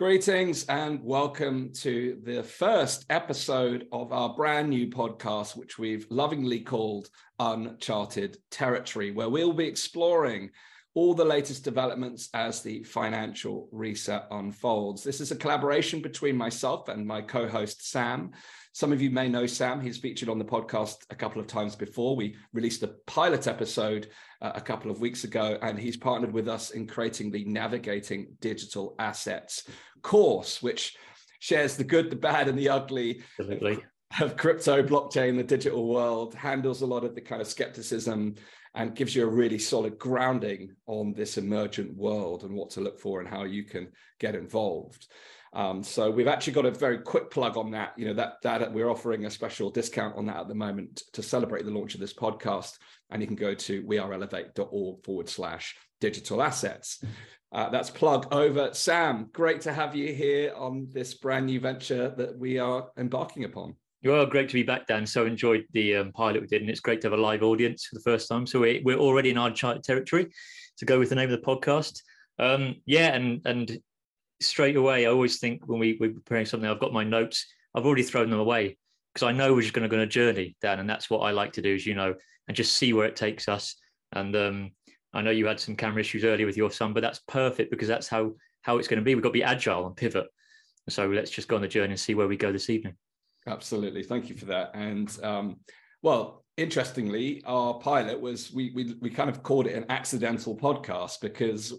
Greetings and welcome to the first episode of our brand new podcast, which we've lovingly called Uncharted Territory, where we'll be exploring all the latest developments as the financial reset unfolds. This is a collaboration between myself and my co host, Sam. Some of you may know Sam. He's featured on the podcast a couple of times before. We released a pilot episode uh, a couple of weeks ago, and he's partnered with us in creating the Navigating Digital Assets course, which shares the good, the bad, and the ugly Absolutely. of crypto, blockchain, the digital world, handles a lot of the kind of skepticism and gives you a really solid grounding on this emergent world and what to look for and how you can get involved. Um, so we've actually got a very quick plug on that. You know that that we're offering a special discount on that at the moment to celebrate the launch of this podcast, and you can go to weareelevate.org forward slash digital assets. Uh, that's plug over. Sam, great to have you here on this brand new venture that we are embarking upon. Well, great to be back, Dan. So enjoyed the um, pilot we did, and it's great to have a live audience for the first time. So we're, we're already in uncharted territory to go with the name of the podcast. Um, yeah, and and straight away, I always think when we, we're preparing something, I've got my notes, I've already thrown them away because I know we're just going to go on a journey, Dan, and that's what I like to do, as you know, and just see where it takes us. And um, I know you had some camera issues earlier with your son, but that's perfect because that's how how it's going to be. We've got to be agile and pivot. So let's just go on the journey and see where we go this evening. Absolutely, thank you for that. And um, well, interestingly, our pilot was we we we kind of called it an accidental podcast because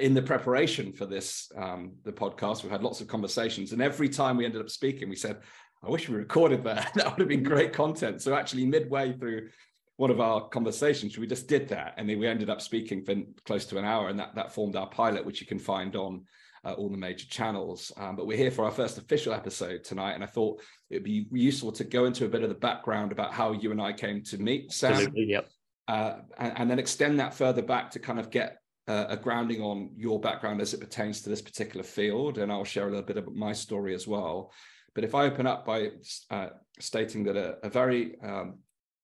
in the preparation for this um, the podcast we've had lots of conversations and every time we ended up speaking we said i wish we recorded that. That would have been great content. So actually midway through one of our conversations we just did that and then we ended up speaking for close to an hour and that that formed our pilot which you can find on uh, all the major channels. Um, but we're here for our first official episode tonight and i thought it would be useful to go into a bit of the background about how you and i came to meet sam. Absolutely, yep. Uh, and, and, then extend that further back to kind of get uh, a grounding on your background as it pertains to this particular field, and I'll share a little bit of my story as well. But if I open up by uh, stating that a, a very um,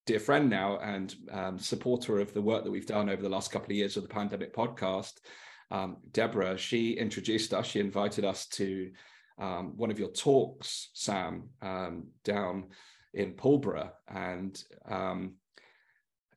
dear friend now and um, supporter of the work that we've done over the last couple of years of the Pandemic Podcast, um, Deborah, she introduced us, she invited us to um, one of your talks, Sam, um, down in Pulborough. And um,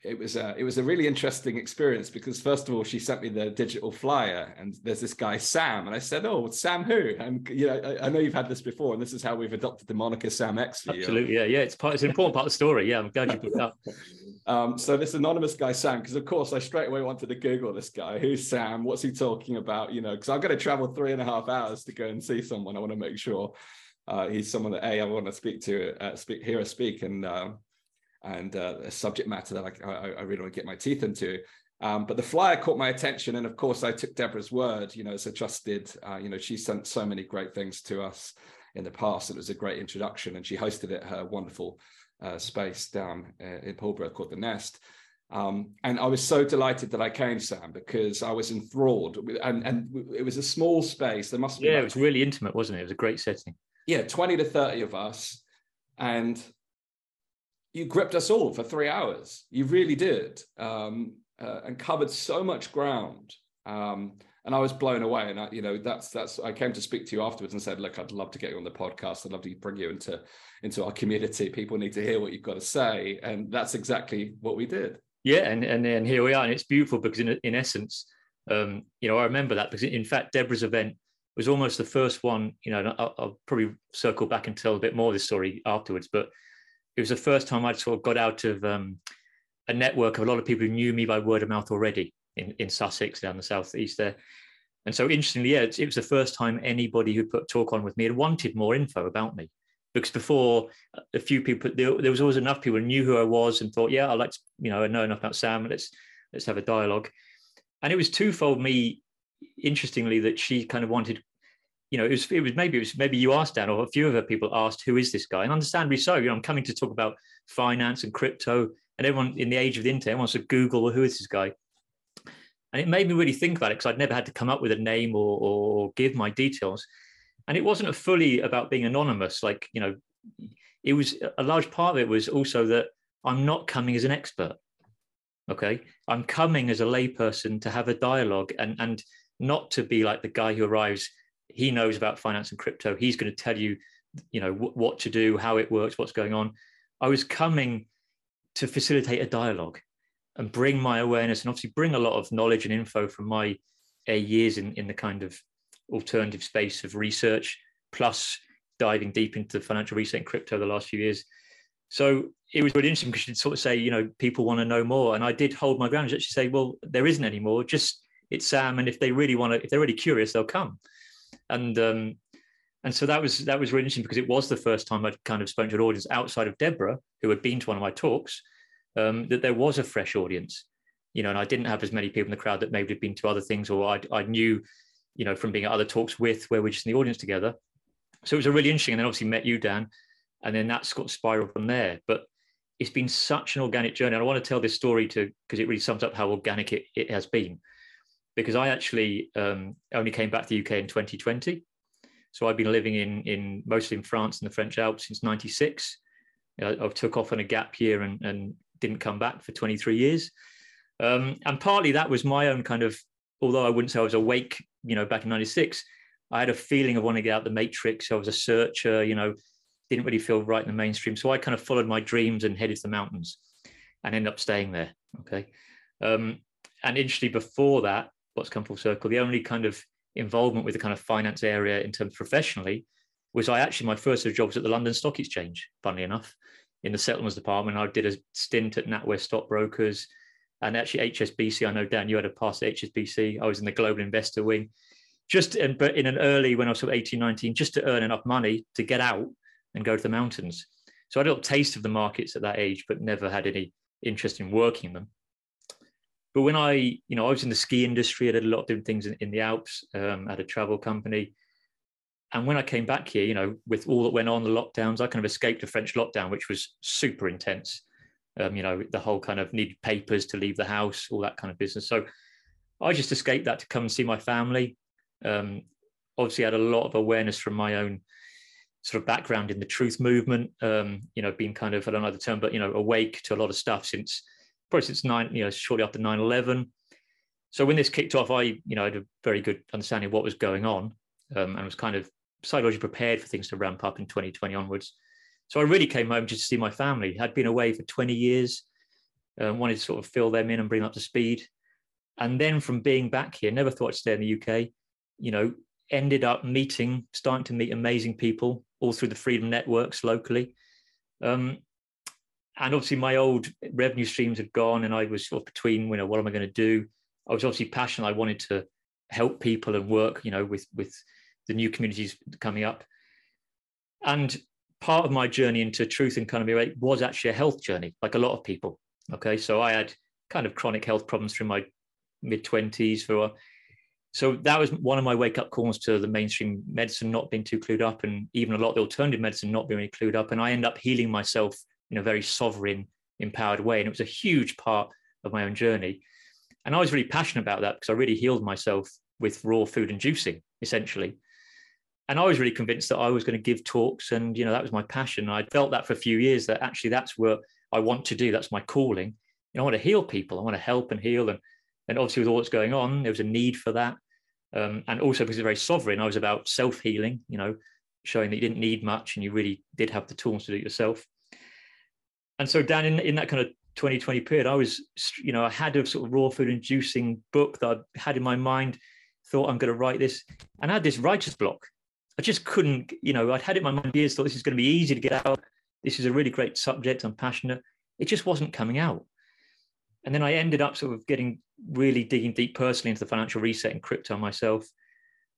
it was a it was a really interesting experience because first of all she sent me the digital flyer and there's this guy Sam and I said oh Sam who and you know I, I know you've had this before and this is how we've adopted the moniker Sam X for Absolutely, you. yeah, yeah. It's part. It's an important part of the story. Yeah, I'm glad you put that um, so this anonymous guy Sam, because of course I straight away wanted to Google this guy. Who's Sam? What's he talking about? You know, because I'm going to travel three and a half hours to go and see someone. I want to make sure uh, he's someone that a I want to speak to, uh, speak, hear us speak, and uh, and uh, a subject matter that I, I, I, really want to get my teeth into. Um, but the flyer caught my attention, and of course, I took Deborah's word. You know, as a trusted, uh, you know, she sent so many great things to us in the past. It was a great introduction, and she hosted it her wonderful uh, space down uh, in Pulborough called the Nest. Um, and I was so delighted that I came, Sam, because I was enthralled, and and it was a small space. There must be yeah, it was really intimate, wasn't it? It was a great setting. Yeah, twenty to thirty of us, and you gripped us all for three hours. You really did, um, uh, and covered so much ground. Um, and I was blown away. And I, you know, that's that's. I came to speak to you afterwards and said, "Look, I'd love to get you on the podcast. I'd love to bring you into into our community. People need to hear what you've got to say." And that's exactly what we did. Yeah, and and, and here we are, and it's beautiful because in in essence, um, you know, I remember that because in fact, Deborah's event was almost the first one. You know, I'll, I'll probably circle back and tell a bit more of this story afterwards, but it was the first time I'd sort of got out of um, a network of a lot of people who knew me by word of mouth already in, in Sussex down the southeast there. And so interestingly, yeah, it, it was the first time anybody who put talk on with me had wanted more info about me. Because before a few people, there, there was always enough people who knew who I was and thought, yeah, I like to, you know, I know enough about Sam. Let's let's have a dialogue. And it was twofold. Me, interestingly, that she kind of wanted you know, it was, it was maybe it was maybe you asked Dan or a few other people asked, who is this guy? And understandably so. You know, I'm coming to talk about finance and crypto, and everyone in the age of the internet wants to Google who is this guy. And it made me really think about it because I'd never had to come up with a name or, or give my details. And it wasn't fully about being anonymous. Like, you know, it was a large part of it was also that I'm not coming as an expert. Okay. I'm coming as a layperson to have a dialogue and, and not to be like the guy who arrives he knows about finance and crypto. He's going to tell you, you know, w- what to do, how it works, what's going on. I was coming to facilitate a dialogue and bring my awareness and obviously bring a lot of knowledge and info from my uh, years in, in the kind of alternative space of research, plus diving deep into financial research and crypto the last few years. So it was really interesting because she'd sort of say, you know, people want to know more. And I did hold my ground and actually say, well, there isn't any more. Just it's Sam. And if they really want to, if they're really curious, they'll come. And um, and so that was that was really interesting because it was the first time I'd kind of spoken to an audience outside of Deborah, who had been to one of my talks, um, that there was a fresh audience. You know, and I didn't have as many people in the crowd that maybe had been to other things, or I, I knew, you know, from being at other talks with where we're just in the audience together. So it was a really interesting. And then obviously met you, Dan, and then that's got spiraled from there. But it's been such an organic journey. And I want to tell this story to because it really sums up how organic it, it has been. Because I actually um, only came back to the UK in 2020. So I've been living in in mostly in France and the French Alps since '96. I, I took off on a gap year and, and didn't come back for 23 years. Um, and partly that was my own kind of, although I wouldn't say I was awake, you know, back in '96, I had a feeling of wanting to get out the matrix. I was a searcher, you know, didn't really feel right in the mainstream. So I kind of followed my dreams and headed to the mountains and ended up staying there. Okay. Um, and interestingly, before that, what's come full circle, the only kind of involvement with the kind of finance area in terms professionally was I actually, my first of jobs at the London Stock Exchange, funnily enough, in the settlements department. I did a stint at NatWest Stockbrokers and actually HSBC. I know, Dan, you had a pass at HSBC. I was in the global investor wing. Just in, but in an early, when I was sort of 18, 19, just to earn enough money to get out and go to the mountains. So I had a little taste of the markets at that age, but never had any interest in working them. But when I, you know, I was in the ski industry, I did a lot of different things in, in the Alps, um, had a travel company. And when I came back here, you know, with all that went on, the lockdowns, I kind of escaped a French lockdown, which was super intense. Um, you know, the whole kind of needed papers to leave the house, all that kind of business. So I just escaped that to come and see my family. Um, obviously, I had a lot of awareness from my own sort of background in the truth movement. Um, you know, being kind of I don't know the term, but you know, awake to a lot of stuff since probably since nine, you know, shortly after 9-11. So when this kicked off, I you know had a very good understanding of what was going on, um, and was kind of psychologically prepared for things to ramp up in 2020 onwards. So I really came home just to see my family. I'd been away for 20 years, uh, wanted to sort of fill them in and bring them up to speed. And then from being back here, never thought I'd stay in the UK. You know, ended up meeting, starting to meet amazing people all through the freedom networks locally. Um, and obviously, my old revenue streams had gone, and I was sort of between, you know, what am I going to do? I was obviously passionate. I wanted to help people and work, you know, with with the new communities coming up. And part of my journey into truth and economy was actually a health journey, like a lot of people. Okay, so I had kind of chronic health problems through my mid twenties for so that was one of my wake up calls to the mainstream medicine not being too clued up and even a lot of the alternative medicine not being really clued up and i end up healing myself in a very sovereign empowered way. And it was a huge part of my own journey. And i was really passionate about that because i really healed myself with raw food and juicing essentially. And i was really convinced that i was going to give talks and you know that was my passion. I felt that for a few years that actually that's what i want to do. That's my calling. You know, i want to heal people. I want to help and heal and and obviously, with all that's going on, there was a need for that. Um, and also because it's very sovereign, I was about self healing, you know, showing that you didn't need much and you really did have the tools to do it yourself. And so, Dan, in, in that kind of 2020 period, I was, you know, I had a sort of raw food inducing book that I had in my mind, thought I'm going to write this, and I had this writer's block. I just couldn't, you know, I'd had it in my mind years, thought this is going to be easy to get out. This is a really great subject. I'm passionate. It just wasn't coming out. And then I ended up sort of getting really digging deep personally into the financial reset and crypto myself.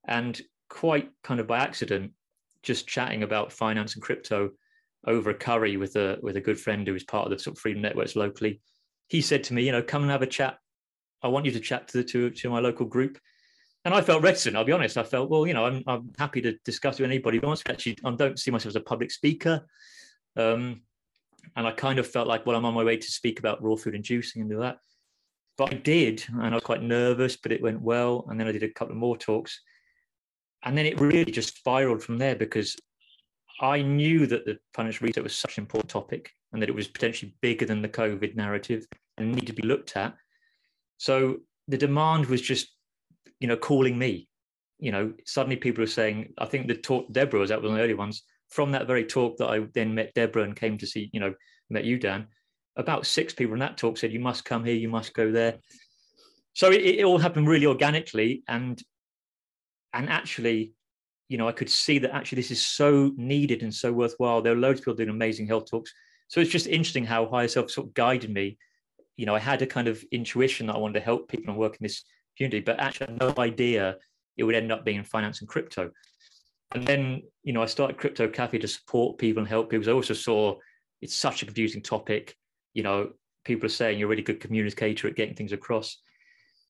And quite kind of by accident, just chatting about finance and crypto over a curry with a with a good friend who was part of the sort of freedom networks locally. He said to me, you know, come and have a chat. I want you to chat to the to, to my local group. And I felt reticent, I'll be honest. I felt, well, you know, I'm, I'm happy to discuss with anybody who wants to. Actually, I don't see myself as a public speaker. Um, and I kind of felt like, well, I'm on my way to speak about raw food and juicing and do that. But I did, and I was quite nervous, but it went well. And then I did a couple of more talks. And then it really just spiraled from there because I knew that the financial research was such an important topic and that it was potentially bigger than the COVID narrative and needed to be looked at. So the demand was just, you know, calling me. you know, suddenly people are saying, I think the talk Deborah was that was one of the early ones. From that very talk that I then met Deborah and came to see, you know, met you, Dan. About six people in that talk said, "You must come here, you must go there." So it, it all happened really organically, and and actually, you know, I could see that actually this is so needed and so worthwhile. There are loads of people doing amazing health talks. So it's just interesting how higher self sort of guided me. You know, I had a kind of intuition that I wanted to help people and work in this community, but actually no idea it would end up being in finance and crypto. And then, you know, I started Crypto Cafe to support people and help people. I also saw it's such a confusing topic. You know, people are saying you're a really good communicator at getting things across.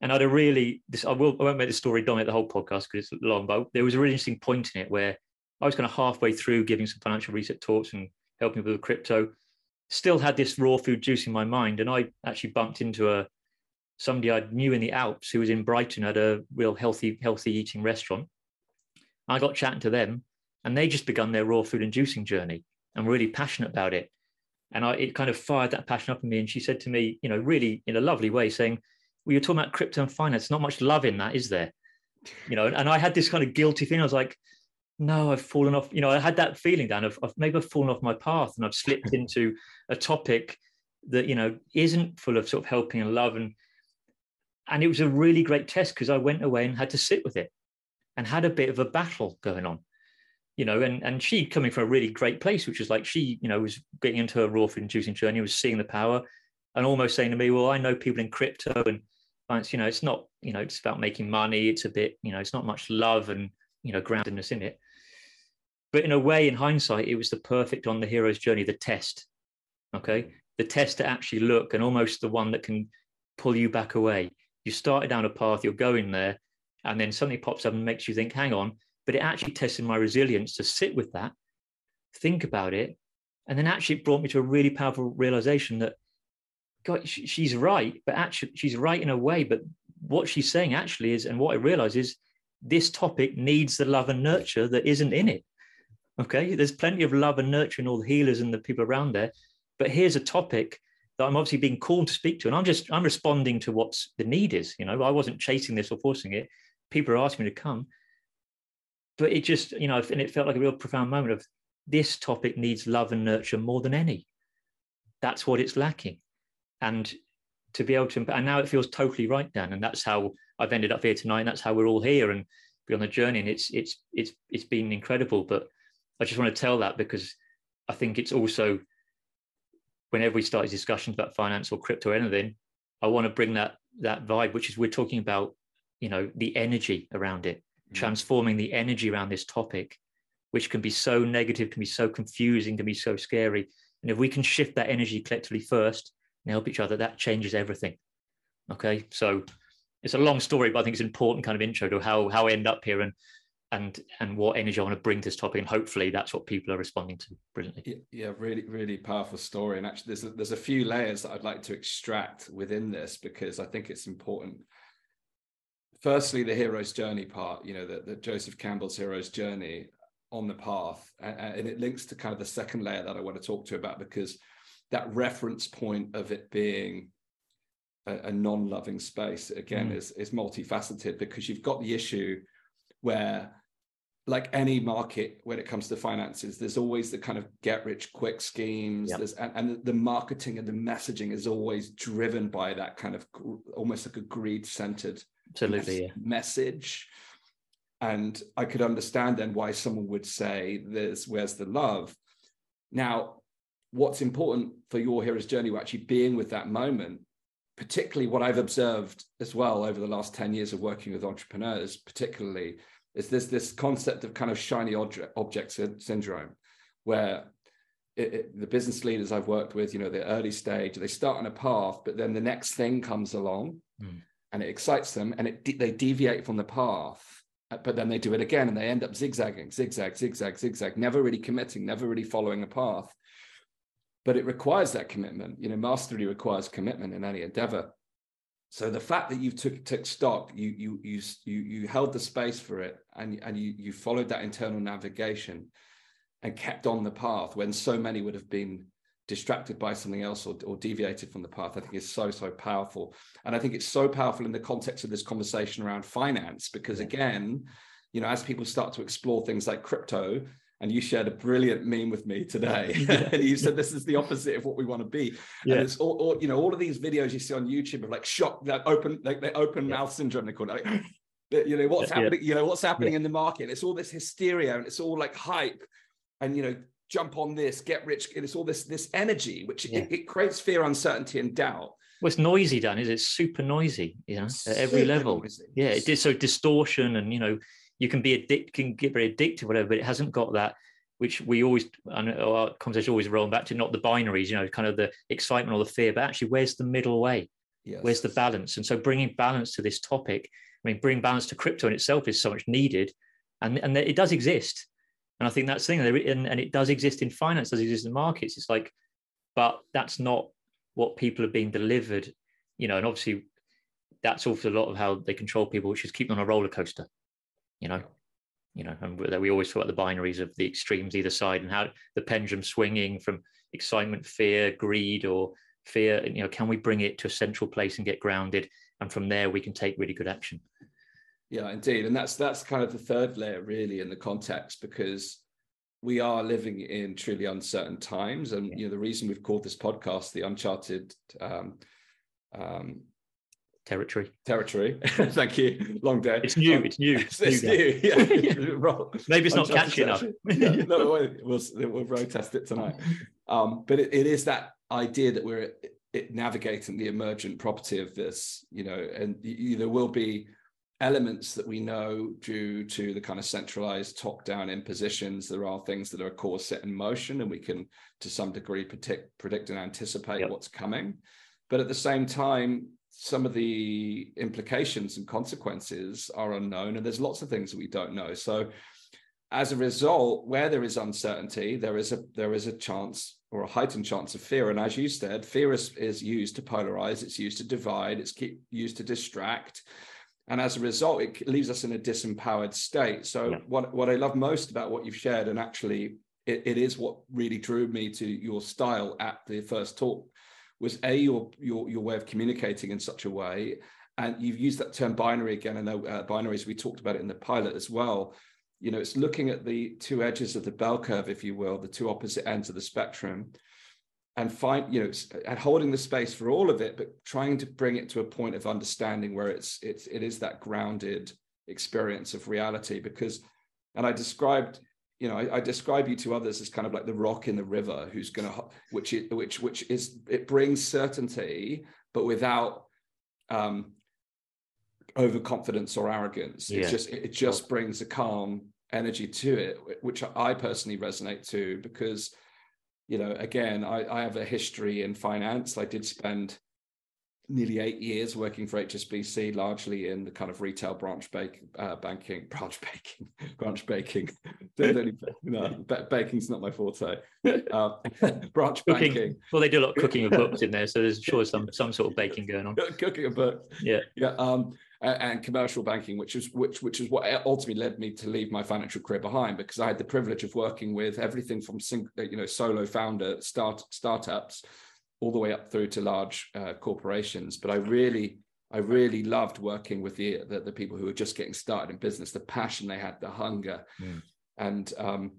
And I had a really this I will I won't make the story dominate the whole podcast because it's long, but there was a really interesting point in it where I was kind of halfway through giving some financial reset talks and helping people with crypto, still had this raw food juice in my mind. And I actually bumped into a somebody I knew in the Alps who was in Brighton at a real healthy, healthy eating restaurant. I got chatting to them and they just begun their raw food and juicing journey and were really passionate about it. And I, it kind of fired that passion up in me. And she said to me, you know, really in a lovely way, saying, well, you're talking about crypto and finance. Not much love in that, is there? You know, and I had this kind of guilty thing. I was like, no, I've fallen off. You know, I had that feeling, Dan, of, of maybe I've fallen off my path and I've slipped mm-hmm. into a topic that, you know, isn't full of sort of helping and love. And and it was a really great test because I went away and had to sit with it and had a bit of a battle going on. You know, and and she coming from a really great place, which was like she, you know, was getting into her raw food inducing journey, was seeing the power, and almost saying to me, Well, I know people in crypto and you know, it's not, you know, it's about making money. It's a bit, you know, it's not much love and, you know, groundedness in it. But in a way, in hindsight, it was the perfect on the hero's journey, the test. Okay. The test to actually look and almost the one that can pull you back away. You started down a path, you're going there, and then something pops up and makes you think, hang on. But it actually tested my resilience to sit with that, think about it. And then actually it brought me to a really powerful realization that God, she's right, but actually she's right in a way. But what she's saying actually is, and what I realize is, this topic needs the love and nurture that isn't in it. Okay, there's plenty of love and nurture in all the healers and the people around there, but here's a topic that I'm obviously being called to speak to, and I'm just I'm responding to what's the need is. You know, I wasn't chasing this or forcing it. People are asking me to come, but it just you know, and it felt like a real profound moment of this topic needs love and nurture more than any. That's what it's lacking and to be able to and now it feels totally right dan and that's how i've ended up here tonight and that's how we're all here and be on the journey and it's it's it's it's been incredible but i just want to tell that because i think it's also whenever we start discussions about finance or crypto or anything i want to bring that that vibe which is we're talking about you know the energy around it mm-hmm. transforming the energy around this topic which can be so negative can be so confusing can be so scary and if we can shift that energy collectively first and help each other, that changes everything. Okay, so it's a long story, but I think it's an important kind of intro to how how I end up here and and and what energy I want to bring to this topic, and hopefully that's what people are responding to brilliantly. Yeah, really, really powerful story. And actually, there's a, there's a few layers that I'd like to extract within this because I think it's important. Firstly, the hero's journey part. You know, the, the Joseph Campbell's hero's journey on the path, and, and it links to kind of the second layer that I want to talk to about because that reference point of it being a, a non-loving space again mm. is is multifaceted because you've got the issue where like any market when it comes to finances there's always the kind of get rich quick schemes yep. there's and, and, the marketing and the messaging is always driven by that kind of almost like a greed centered absolutely mes- yeah. message and i could understand then why someone would say there's where's the love now what's important for your hero's journey were actually being with that moment particularly what i've observed as well over the last 10 years of working with entrepreneurs particularly is this this concept of kind of shiny object, object syndrome where it, it, the business leaders i've worked with you know the early stage they start on a path but then the next thing comes along mm. and it excites them and it they deviate from the path uh, but then they do it again and they end up zigzagging zigzag zigzag zigzag never really committing never really following a path but it requires that commitment. You know, mastery requires commitment in any endeavor. So the fact that you took took stock, you you you you you held the space for it, and and you you followed that internal navigation, and kept on the path when so many would have been distracted by something else or, or deviated from the path. I think is so so powerful, and I think it's so powerful in the context of this conversation around finance because again, you know, as people start to explore things like crypto, and you shared a brilliant meme with me today and you said this is the opposite of what we want to be yeah. and it's all, all, you know all of these videos you see on youtube of like shock that open like the open yeah. mouth syndrome they call it like, you know what's yeah. happening you know what's happening in the market it's all this hysteria and it's all like hype and you know jump on this get rich it's all this this energy which it, it, creates fear uncertainty and doubt well, it's noisy, Dan. Is it super noisy? You know, at every level. Noisy. Yeah, it is so distortion, and you know, you can be addicted, can get very addicted, whatever, but it hasn't got that, which we always, and our conversation always rolling back to not the binaries, you know, kind of the excitement or the fear, but actually, where's the middle way? Yes. Where's the balance? And so bringing balance to this topic, I mean, bring balance to crypto in itself is so much needed, and and it does exist, and I think that's the thing, and, and it does exist in finance, does exist in markets. It's like, but that's not what people are being delivered, you know, and obviously that's also a lot of how they control people, which is keep them on a roller coaster you know you know and we always talk about the binaries of the extremes either side and how the pendulum swinging from excitement fear greed or fear you know can we bring it to a central place and get grounded? And from there we can take really good action. Yeah indeed. And that's that's kind of the third layer really in the context because we are living in truly uncertain times. And yeah. you know the reason we've called this podcast the uncharted um, um, territory. Territory. Thank you. Long day. It's new. Um, it's new. It's, it's new. Yeah. Maybe it's not catchy enough. yeah, no, we'll, we'll road test it tonight. Um, but it, it is that idea that we're it, navigating the emergent property of this, you know, and you, there will be elements that we know due to the kind of centralized top-down impositions. There are things that are of course set in motion, and we can, to some degree, predict, predict and anticipate yep. what's coming. But at the same time, some of the implications and consequences are unknown, and there's lots of things that we don't know. So, as a result, where there is uncertainty, there is a there is a chance or a heightened chance of fear. And as you said, fear is, is used to polarize, it's used to divide, it's keep, used to distract. And as a result, it leaves us in a disempowered state. So, yeah. what, what I love most about what you've shared, and actually it, it is what really drew me to your style at the first talk was a your your your way of communicating in such a way. And you've used that term binary again. I know uh, binaries we talked about it in the pilot as well. You know it's looking at the two edges of the bell curve if you will the two opposite ends of the spectrum and find you know and holding the space for all of it but trying to bring it to a point of understanding where it's it's it is that grounded experience of reality. Because and i described you know, I, I, describe you to others as kind of like the rock in the river, who's going to, which is, which, which is, it brings certainty, but without um, overconfidence or arrogance. Yeah. It just, it just brings a calm energy to it, which I personally resonate to because, you know, again, I, I have a history in finance. I did spend nearly eight years working for HSBC, largely in the kind of retail branch bake, uh, banking, branch baking, branch baking. no, baking's not my forte. Uh, branch cooking. banking. Well, they do a lot of cooking of books in there, so there's sure some some sort of baking going on. Cooking of books. Yeah, yeah. Um, and commercial banking, which is which which is what ultimately led me to leave my financial career behind because I had the privilege of working with everything from you know solo founder start startups all the way up through to large uh, corporations. But I really, I really loved working with the, the, the people who were just getting started in business, the passion they had, the hunger, mm. and um,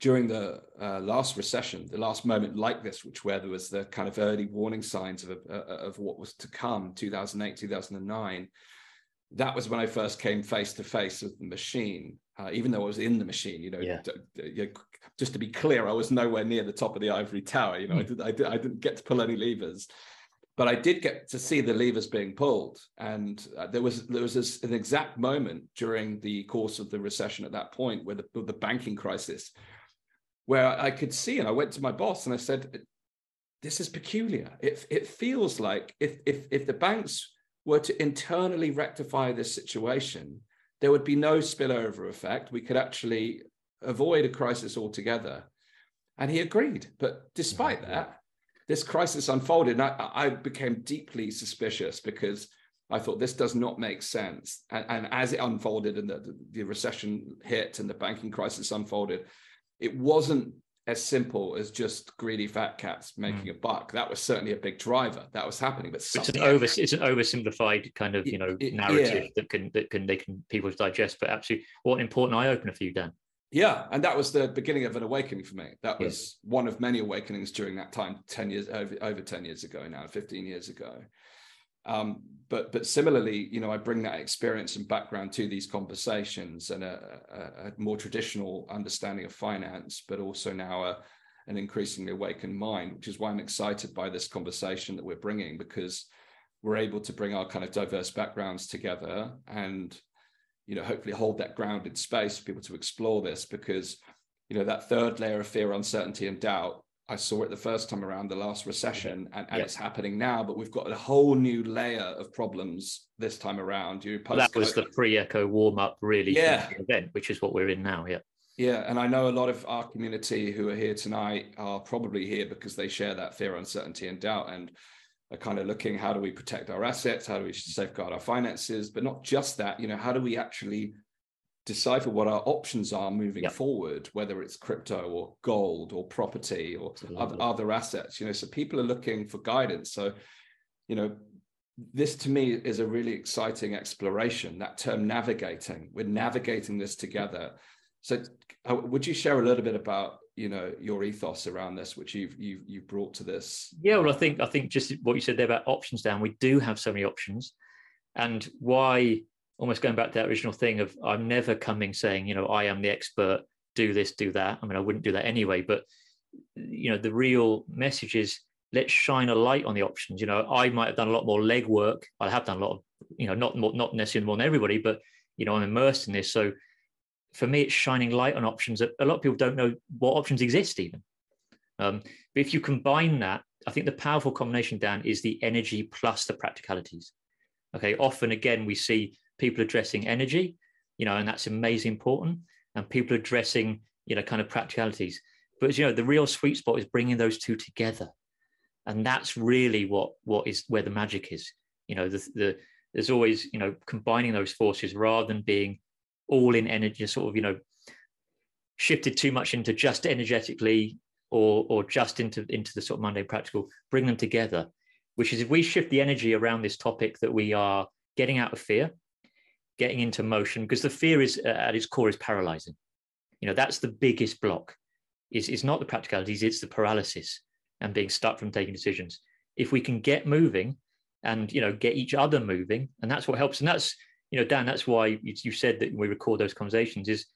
during the uh, last recession, the last moment like this, which where there was the kind of early warning signs of uh, of what was to come, 2008, 2009. That was when I first came face to face with the machine, uh, even though I was in the machine. You know, yeah. d- d- just to be clear, I was nowhere near the top of the ivory tower. You know. I, did, I, did, I didn't get to pull any levers, but I did get to see the levers being pulled. And uh, there was there was this, an exact moment during the course of the recession at that point, where the, the banking crisis, where I could see, and I went to my boss and I said, "This is peculiar. It it feels like if if if the banks were to internally rectify this situation." There would be no spillover effect. We could actually avoid a crisis altogether. And he agreed. But despite mm-hmm. that, this crisis unfolded. And I, I, became deeply suspicious because I thought this does not make sense. And, and as it unfolded and the, the, recession hit and the banking crisis unfolded, it wasn't as simple as just greedy fat cats making mm. a buck. That was certainly a big driver. That was happening, but it's an over it's an oversimplified kind of you know it, narrative yeah. that can that can they can people digest. But absolutely, what an important eye opener for you, Dan. Yeah, and that was the beginning of an awakening for me. That was yes. one of many awakenings during that time, ten years over over ten years ago now, fifteen years ago. Um, but but similarly, you know, I bring that experience and background to these conversations and a, a, a more traditional understanding of finance, but also now a, an increasingly awakened mind, which is why I'm excited by this conversation that we're bringing because we're able to bring our kind of diverse backgrounds together and you know hopefully hold that grounded space for people to explore this because you know that third layer of fear uncertainty and doubt I saw it the first time around the last recession, mm-hmm. and, and yep. it's happening now. But we've got a whole new layer of problems this time around. You well, that was the pre-echo warm-up, really, yeah. event, which is what we're in now. Yeah, yeah, and I know a lot of our community who are here tonight are probably here because they share that fear, uncertainty, and doubt, and are kind of looking how do we protect our assets, how do we safeguard our finances, but not just that. You know, how do we actually decipher what our options are moving yep. forward, whether it's crypto or gold or property or other, other assets. You know, so people are looking for guidance. So, you know, this to me is a really exciting exploration. That term navigating, we're navigating this together. So, would you share a little bit about you know your ethos around this, which you've you've you've brought to this? Yeah, well, I think I think just what you said there about options, Dan We do have so many options, and why almost going back to that original thing of I'm never coming saying, you know, I am the expert, do this, do that. I mean, I wouldn't do that anyway, but you know, the real message is let's shine a light on the options. You know, I might have done a lot more legwork. I have done a lot of, you know, not not necessarily more than everybody, but you know, I'm immersed in this. So for me, it's shining light on options that a lot of people don't know what options exist even. Um, but if you combine that, I think the powerful combination, Dan, is the energy plus the practicalities. Okay, often again we see people addressing energy, you know, and that's amazing important, and people addressing, you know, kind of practicalities. But you know, the real sweet spot is bringing those two together, and that's really what what is where the magic is. You know, the the there's always you know combining those forces rather than being all in energy, sort of you know shifted too much into just energetically or or just into into the sort of mundane practical. Bring them together, which is if we shift the energy around this topic that we are getting out of fear getting into motion because the fear is uh, at its core is paralyzing. You know that's the biggest block. Is it's not the practicalities it's the paralysis and being stuck from taking decisions. If we can get moving and you know get each other moving and that's what helps. And that's you know dan that's why you, said that we record those conversations is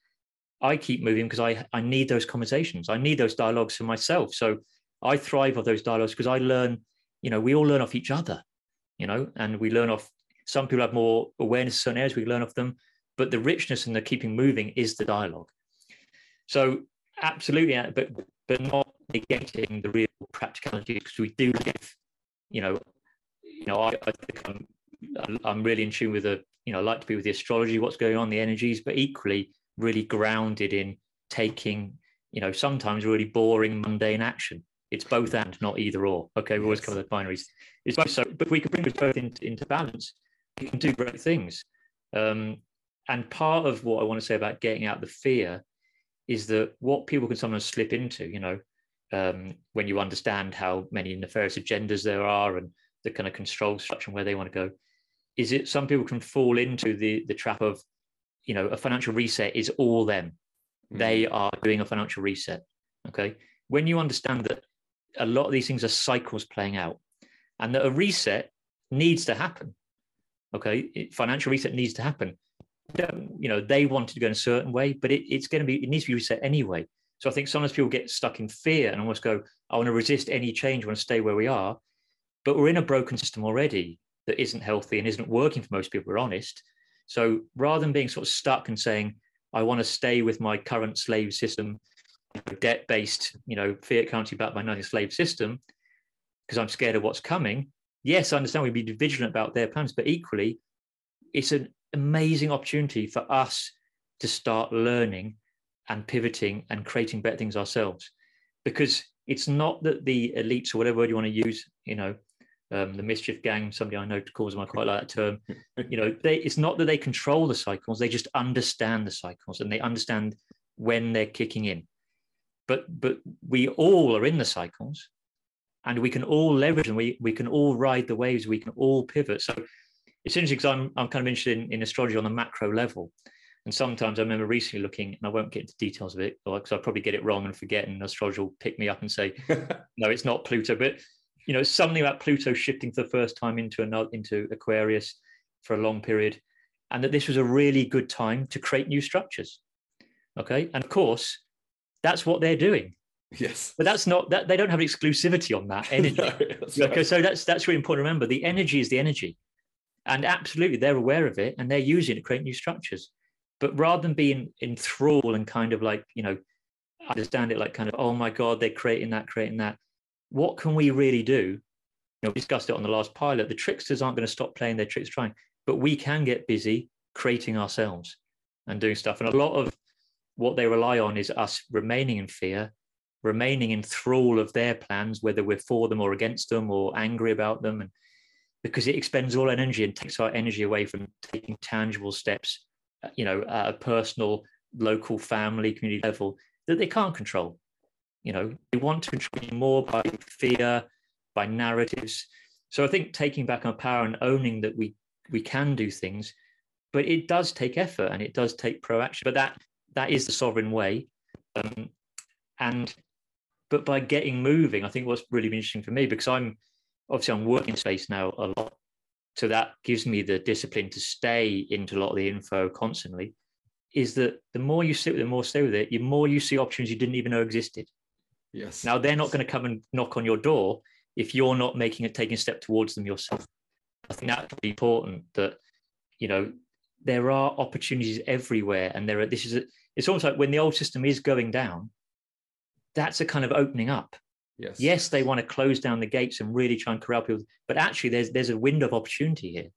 i keep moving because i i need those conversations i need those dialogues for myself so i thrive off those dialogues because i learn you know we all learn off each other you know and we learn off some people have more awareness of certain areas, we learn off them, but the richness and the keeping moving is the dialogue. So absolutely, uh, but but not negating the real practicality because we do live, you know, you know, I, I think I'm I'm really in tune with the, you know, I like to be with the astrology, what's going on, the energies, but equally really grounded in taking, you know, sometimes really boring, mundane action. It's both and, not either or. Okay, we always cover the binaries. It's both so, but we can bring those both into, into balance you can do great things. Um, and part of what I want to say about getting out the fear is that what people can sometimes slip into, you know, um, when you understand how many nefarious agendas there are and the kind of control structure and where they want to go, is it some people can fall into the the trap of, you know, a financial reset is all them. Mm-hmm. They are doing a financial reset. Okay. When you understand that a lot of these things are cycles playing out and that a reset needs to happen Okay, financial reset needs to happen. You know, they wanted to go in a certain way, but it, it's going to be it needs to be reset anyway. So I think sometimes people get stuck in fear and almost go, "I want to resist any change. I want to stay where we are." But we're in a broken system already that isn't healthy and isn't working for most people. We're honest. So rather than being sort of stuck and saying, "I want to stay with my current slave system, debt-based, you know, fiat currency backed by nothing slave system," because I'm scared of what's coming, yes, I understand we'd be vigilant about their plans, but equally, it's an amazing opportunity for us to start learning and pivoting and creating better things ourselves. Because it's not that the elites or whatever word you want to use, you know, um, the mischief gang, somebody I know calls them, I quite like that term. You know, they, it's not that they control the cycles, they just understand the cycles and they understand when they're kicking in. but but we all are in the cycles and we can all leverage and we, we can all ride the waves we can all pivot so it's interesting because I'm, I'm kind of interested in, in astrology on the macro level and sometimes i remember recently looking and i won't get into details of it because i'll probably get it wrong and forget and astrology will pick me up and say no it's not pluto but you know something about pluto shifting for the first time into another into aquarius for a long period and that this was a really good time to create new structures okay and of course that's what they're doing. Yes. But that's not that they don't have exclusivity on that energy. no, that's okay, right. so that's that's really important to remember. The energy is the energy. And absolutely they're aware of it and they're using it to create new structures. But rather than being enthralled and kind of like, you know, understand it like kind of, oh my God, they're creating that, creating that. What can we really do? You know, we discussed it on the last pilot. The tricksters aren't going to stop playing their tricks trying, but we can get busy creating ourselves and doing stuff. And a lot of what they rely on is us remaining in fear, remaining in thrall of their plans, whether we're for them or against them or angry about them. And because it expends all energy and takes our energy away from taking tangible steps, uh, you know, at a personal, local, family, community level that they can't control. You know, we want to control more by fear, by narratives. So I think taking back our power and owning that we we can do things, but it does take effort and it does take proaction. But that that is the sovereign way. Um, and but by getting moving, I think what's really interesting for me because I'm obviously I'm working space now a lot, so that gives me the discipline to stay into a lot of the info constantly. Is that the more you sit with it, the more stay with it, the more you see options you didn't even know existed. Yes. Now they're not going to come and knock on your door if you're not making it taking a step towards them yourself. I think that's really important that you know there are opportunities everywhere, and there are this is a, it's almost like when the old system is going down, that's a kind of opening up. Yes. Yes, they want to close down the gates and really try and corral people, but actually there's there's a window of opportunity here,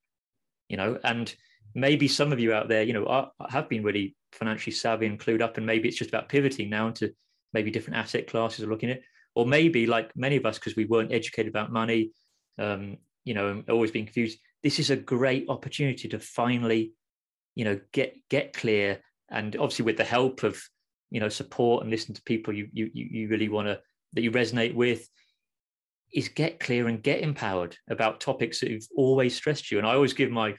you know, and maybe some of you out there, you know, are, have been really financially savvy and clued up, and maybe it's just about pivoting now into maybe different asset classes are looking at, or maybe like many of us, because we weren't educated about money, um, you know, always being confused. This is a great opportunity to finally, you know, get get clear and obviously with the help of you know support and listen to people you you you really want to that you resonate with is get clear and get empowered about topics that have always stressed you and i always give my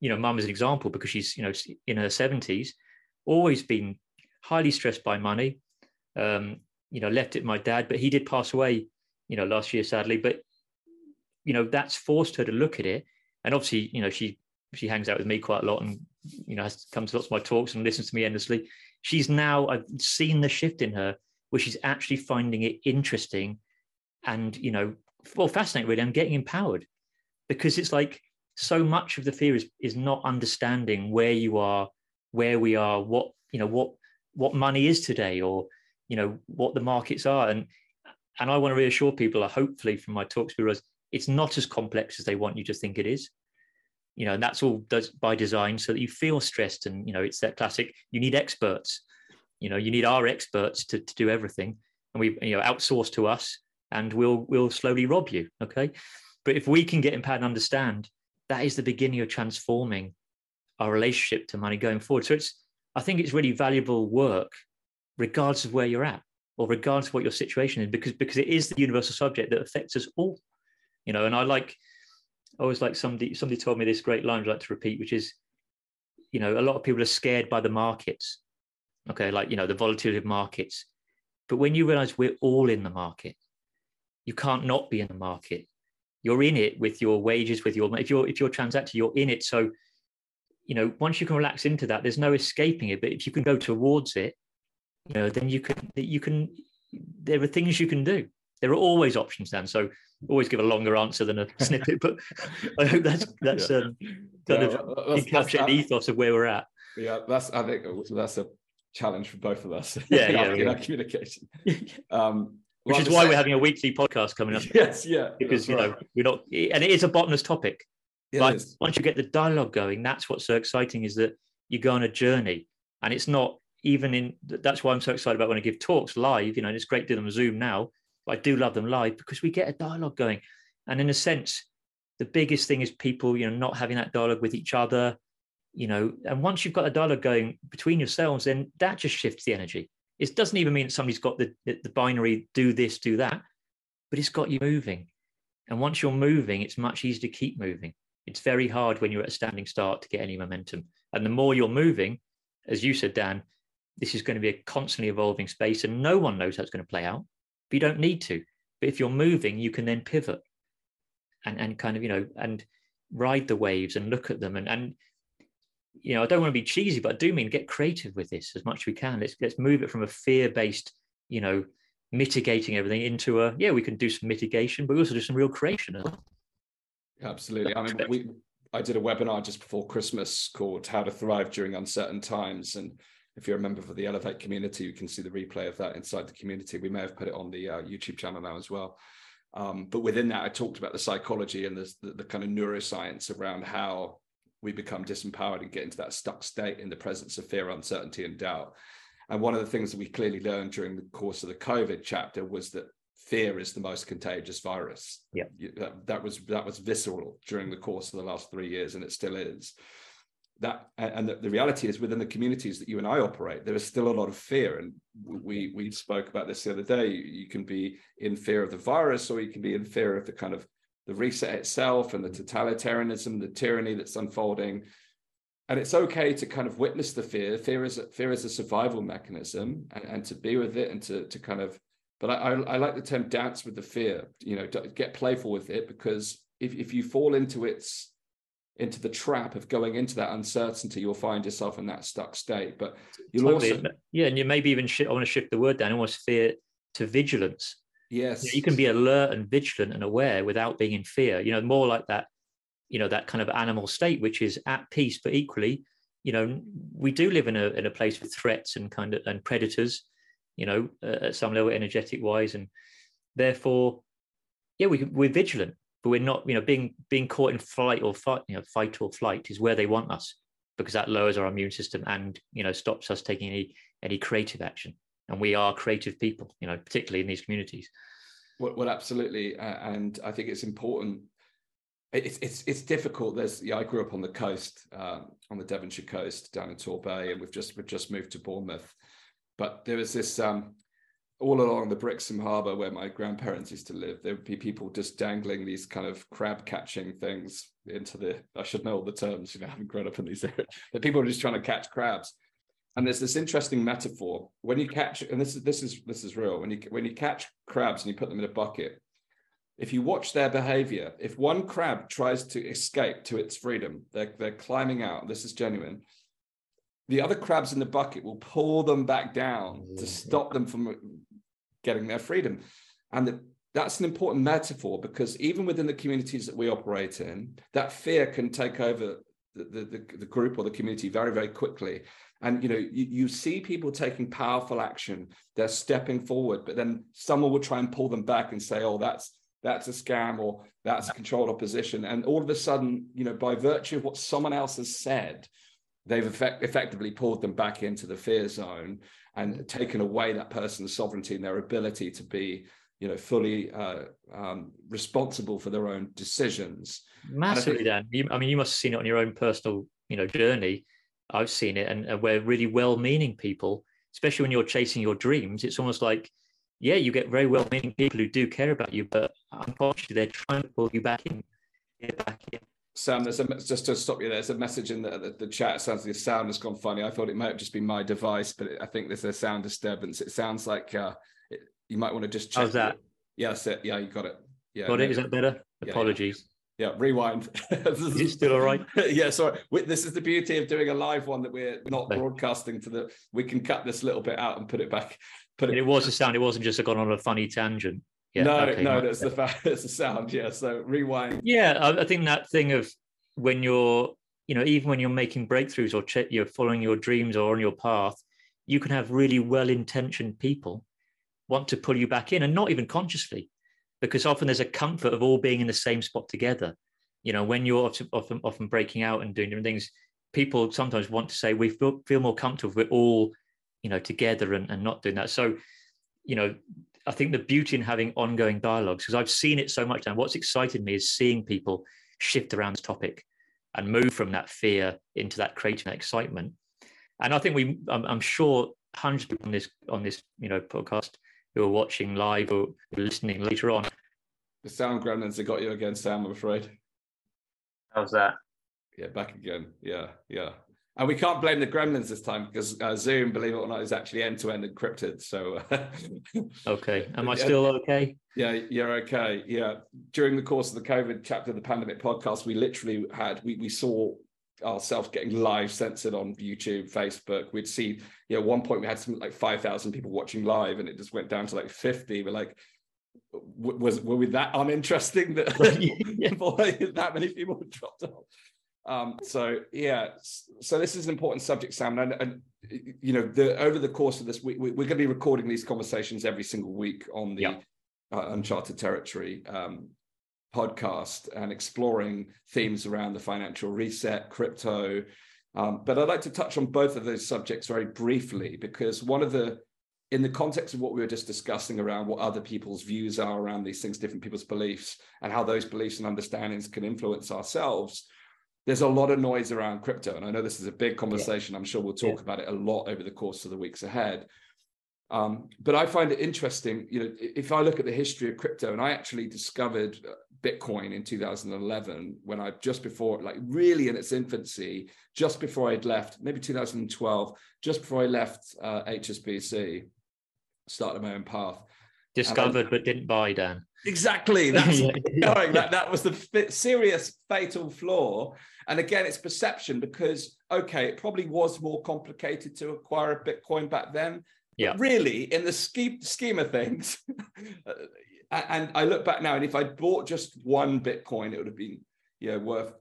you know mum as an example because she's you know in her 70s always been highly stressed by money um you know left it my dad but he did pass away you know last year sadly. But you know that's forced her to look at it. And obviously you know she she hangs out with me quite a lot and you know has come to lots of my talks and listens to me endlessly. She's now i've seen the shift in her where she's actually finding it interesting and you know well fascinating really and getting empowered. Because it's like so much of the fear is is not understanding where you are where we are what you know what what money is today or you know what the markets are. And and i want to reassure people uh, hopefully from my talks with it's not as complex as they want you to think it is. You know and that's all does by design so that you feel stressed and you know it's that classic you need experts. You know you need our experts to, to do everything. And we you know outsource to us and we'll we'll slowly rob you okay? But if we can get empowered and understand that is the beginning of transforming our relationship to money going forward. So it's i think it's really valuable work regardless of where you're at or regardless of what your situation is because because it is the universal subject that affects us all you know and i like I always like somebody somebody told me this great line I'd like to repeat, which is, you know, a lot of people are scared by the markets. Okay, like you know, the volatility of markets. But when you realize we're all in the market, you can't not be in the market. You're in it with your wages, with your if you're if you're transacting, you're in it. So, you know, once you can relax into that, there's no escaping it. But if you can go towards it, you know, then you can you can there are things you can do. There are always options then. So always give a longer answer than a snippet, but I hope that's that's yeah. um, kind yeah, of that's, captured the ethos of where we're at. Yeah, that's I think that's a challenge for both of us. Yeah, yeah, in our communication. Um, Which is why saying, we're having a weekly podcast coming up. Yes, yeah, because you right. know we're not, and it is a bottomless topic. It like once you get the dialogue going, that's what's so exciting is that you go on a journey, and it's not even in. That's why I'm so excited about when I give talks live. You know, and it's great to do them on Zoom now but I do love them live because we get a dialogue going. And in a sense, the biggest thing is people, you know, not having that dialogue with each other, you know, and once you've got a dialogue going between yourselves, then that just shifts the energy. It doesn't even mean that somebody's got the, the binary do this, do that, but it's got you moving. And once you're moving, it's much easier to keep moving. It's very hard when you're at a standing start to get any momentum. And the more you're moving, as you said, Dan, this is going to be a constantly evolving space and no one knows how it's going to play out. But you don't need to. But if you're moving, you can then pivot and, and kind of, you know, and ride the waves and look at them. And, and you know, I don't want to be cheesy, but I do mean get creative with this as much as we can. Let's let's move it from a fear-based, you know, mitigating everything into a yeah, we can do some mitigation, but we also do some real creation. Absolutely. I mean, we I did a webinar just before Christmas called "How to Thrive During Uncertain Times," and if you're a member of the Elevate community, you can see the replay of that inside the community. We may have put it on the uh, YouTube channel now as well. Um, but within that, I talked about the psychology and the, the, the kind of neuroscience around how we become disempowered and get into that stuck state in the presence of fear, uncertainty, and doubt. And one of the things that we clearly learned during the course of the COVID chapter was that fear is the most contagious virus. Yeah, that, that was that was visceral during the course of the last three years, and it still is. That and the, the reality is within the communities that you and I operate, there is still a lot of fear, and we we spoke about this the other day. You can be in fear of the virus, or you can be in fear of the kind of the reset itself and the mm-hmm. totalitarianism, the tyranny that's unfolding. And it's okay to kind of witness the fear. Fear is a, fear is a survival mechanism, and, and to be with it and to to kind of. But I, I, I like the term dance with the fear. You know, get playful with it because if if you fall into its into the trap of going into that uncertainty, you'll find yourself in that stuck state. But you'll totally. also yeah, and you maybe even sh- I want to shift the word down almost fear to vigilance Yes. You, know, you can be alert and vigilant and aware without being in fear, you know, more like that, you know, that kind of animal state, which is at peace, but equally, you know, we do live in a, in a place with threats and kind of, and predators, you know, uh, at some level energetic wise. And therefore, yeah, we, we're vigilant, but we're not, you know, being, being caught in flight or fight, you know, fight or flight is where they want us because that lowers our immune system and, you know, stops us taking any, any creative action. And we are creative people you know particularly in these communities. Well, well absolutely. Uh, and i think it's important. It's it's it's difficult. There's yeah i grew up on the coast um, on the devonshire coast down in torbay and we've just we've just moved to bournemouth. But there was this um, all along the brixham harbour where my grandparents used to live there would be people just dangling these kind of crab catching things into the i should know all the terms you know having grown up in these areas but people are just trying to catch crabs. And there's this interesting metaphor. When you catch and this is this is this is real. When you when you catch crabs and you put them in a bucket if you watch their behavior if one crab tries to escape to its freedom they're, they're climbing out this is genuine the other crabs in the bucket will pull them back down to mm-hmm. stop them from getting their freedom. And that's an important metaphor because even within the communities that we operate in that fear can take over the, the, the, group or the community very very quickly. And you know you, you see people taking powerful action. They're stepping forward but then someone will try and pull them back and say oh that's that's a scam or that's a controlled opposition. And all of a sudden you know by virtue of what someone else has said they've effect- effectively pulled them back into the fear zone and taken away that person's sovereignty and their ability to be you know fully uh, um, responsible for their own decisions massively think, dan you, i mean you must have seen it on your own personal you know journey I've seen it, and, we're really well-meaning people, especially when you're chasing your dreams. It's almost like, yeah, you get very well-meaning people who do care about you, but unfortunately, they're trying to pull you back in. Back in. Sam, there's a, just to stop you there, there's a message in the, the, the chat. It sounds like the sound has gone funny. I thought it might have just be my device, but I think there's a sound disturbance. It sounds like uh, it, you might want to just check. How's that? Yeah, that's it. Yeah, you got it. Yeah, got it. Is that better? Apologies. Yeah. Yeah, rewind. is it still all right? yeah, sorry. This is the beauty of doing a live one that we're not broadcasting to the. We can cut this little bit out and put it back. Put it. It was a sound. It wasn't just a gone on a funny tangent. Yeah, no, okay, no, that's the fact. It's a sound. Yeah. So rewind. Yeah, I, I, think that thing of when you're, you know, even when you're making breakthroughs or ch- you're following your dreams or on your path, you can have really well-intentioned people want to pull you back in, and not even consciously because often there's a comfort of all being in the same spot together. You know, when you're often often breaking out and doing different things, people sometimes want to say we feel, feel more comfortable if we're all, you know, together and, and not doing that. So, you know, I think the beauty in having ongoing dialogues, because I've seen it so much now. What's excited me is seeing people shift around this topic and move from that fear into that creative excitement. And I think we, I'm, I'm sure hundreds on this on this you know podcast who are watching live or listening later on. The sound gremlins have got you again, Sam. I'm afraid. How's that? Yeah, back again. Yeah, yeah. And we can't blame the gremlins this time because uh, Zoom, believe it or not, is actually end to end encrypted. So, okay, am I still okay? Yeah, you're okay. Yeah, during the course of the COVID chapter of the pandemic podcast, we literally had we we saw ourselves getting live censored on YouTube, Facebook. We'd see, you know, at one point we had something like five thousand people watching live, and it just went down to like fifty. We're like, was were we that uninteresting that that many people dropped off? Um, so yeah, so this is an important subject, Sam, and, and you know, the, over the course of this week, we, are going to be recording these conversations every single week on the yeah. uh, Uncharted Territory um, podcast and exploring themes around the financial reset, crypto. Um, but I'd like to touch on both of those subjects very briefly because one of the in the context of what we were just discussing around what other people's views are around these things, different people's beliefs, and how those beliefs and understandings can influence ourselves there's a lot of noise around crypto. And I know this is a big conversation. Yeah. I'm sure we'll talk yeah. about it a lot over the course of the weeks ahead. Um, but I find it interesting, you know, if I look at the history of crypto, and I actually discovered uh, Bitcoin in 2011 when I just before, like really in its infancy, just before I'd left, maybe 2012, just before I left uh, HSBC, started my own path. Discovered I, but didn't buy, Dan. Exactly. That's yeah. going. That, that was the serious fatal flaw and again, it's perception because, okay, it probably was more complicated to acquire a Bitcoin back then. Yeah. really, in the scheme, scheme of things, and I look back now, and if I bought just one Bitcoin, it would have been, you know, worth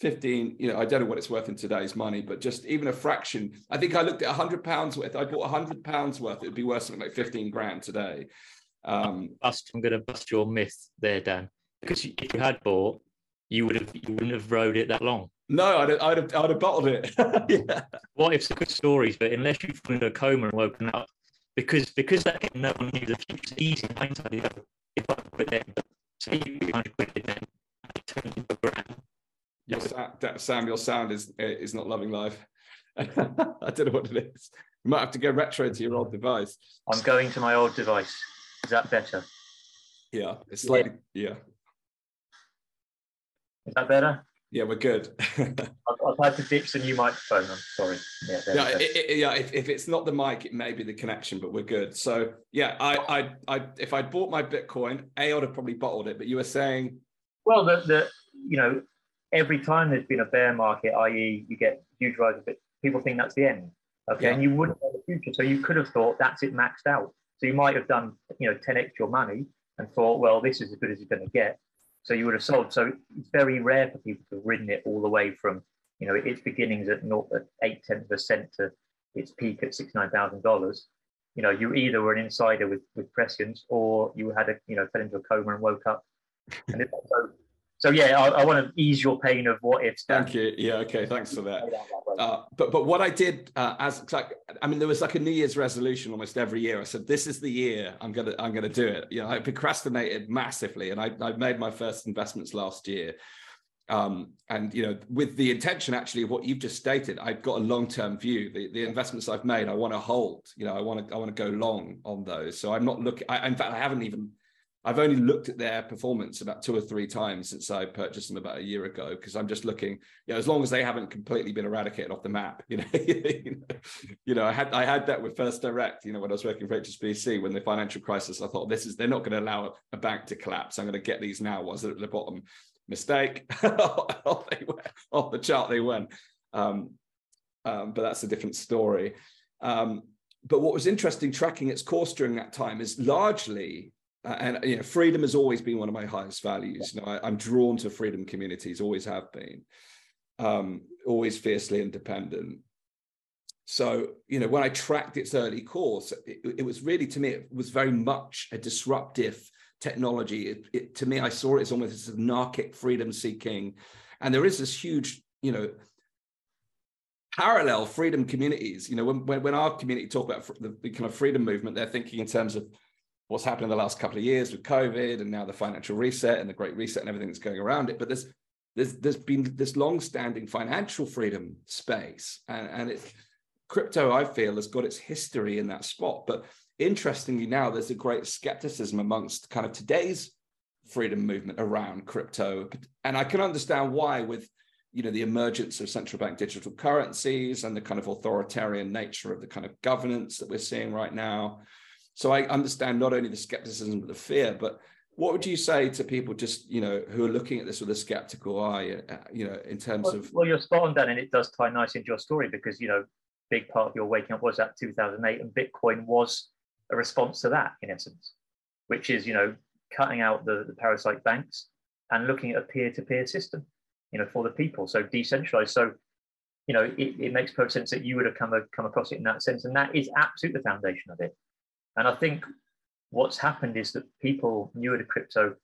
15, you know, I don't know what it's worth in today's money, but just even a fraction. I think I looked at 100 pounds worth. I bought 100 pounds worth. It would be worth something like 15 grand today. Um, bust, I'm going to bust your myth there, Dan, because if you had bought, you would have you wouldn't have rode it that long. No, I'd, I'd, have, I'd have bottled it. yeah. What if some good stories, but unless you've fallen into a coma and woken up, because because that no one knew the future. Easy in hindsight. If I put it then, say you hundred quid then, I turned into a grand. Your Sam, your sound is is not loving life. I don't know what it is. You might have to go retro to your old device. I'm going to my old device. Is that better? Yeah, it's slightly yeah. yeah. Is that better? Yeah, we're good. I've, had to ditch the new microphone. I'm sorry. Yeah, yeah, it, it, yeah. If, if it's not the mic, it may be the connection, but we're good. So yeah, I, I, I, if I'd bought my Bitcoin, a I'd have probably bottled it. But you were saying, well, the, the you know, every time there's been a bear market, i.e., you get huge rise of it, people think that's the end. Okay, yeah. and you wouldn't know the future, so you could have thought that's it maxed out. So you might have done, you know, 10x your money and thought, well, this is as good as you're going to get. So you would have sold. So it's very rare for people to have ridden it all the way from, you know, its beginnings at not at eight tenths of a cent to its peak at sixty nine thousand dollars. You know, you either were an insider with with prescience or you had a, you know, fell into a coma and woke up. And so so yeah, I, I, want to ease your pain of what ifs. Thank you. Yeah, okay, thanks for that. Uh, but but what I did uh, as like I mean, there was like a New Year's resolution almost every year. I said, "This is the year I'm gonna I'm gonna do it." You know, I procrastinated massively, and I I made my first investments last year. Um, and you know, with the intention actually of what you've just stated, I've got a long-term view. The, the investments I've made, I want to hold. You know, I want to I want to go long on those. So I'm not looking. I, in fact, I haven't even I've only looked at their performance about two or three times since I purchased them about a year ago because I'm just looking, you know, as long as they haven't completely been eradicated off the map, you know, you know, I had I had that with First Direct, you know, when I was working for HSBC when the financial crisis, I thought this is they're not going to allow a bank to collapse. I'm going to get these now. Was it at the bottom? Mistake. off, they went, off the chart they went. Um, um, but that's a different story. Um, but what was interesting tracking its course during that time is largely and you know, freedom has always been one of my highest values. You know, I, am drawn to freedom communities, always have been, um, always fiercely independent. So, you know, when I tracked its early course, it, it was really to me, it was very much a disruptive technology. It, it, to me, I saw it as almost as anarchic freedom seeking. And there is this huge, you know, parallel freedom communities. You know, when, when, when our community talk about the, the kind of freedom movement, they're thinking in terms of what's happened in the last couple of years with COVID and now the financial reset and the great reset and everything that's going around it. But there's there's there's been this long-standing financial freedom space, and, and it's crypto, I feel, has got its history in that spot. But interestingly, now there's a great skepticism amongst kind of today's freedom movement around crypto. And I can understand why, with you know the emergence of central bank digital currencies and the kind of authoritarian nature of the kind of governance that we're seeing right now. So I understand not only the skepticism but the fear, but what would you say to people just you know who are looking at this with a skeptical eye uh, you know in terms well, of well you're spot on dan and it does tie nicely into your story because you know big part of your waking up was that 2008 and bitcoin was a response to that in essence which is you know cutting out the, the parasite banks and looking at a peer-to-peer system you know for the people so decentralized. So you know it, it makes perfect sense that you would have come, come across it in that sense and that is absolutely the foundation of it and i think what's happened is that people newer to crypto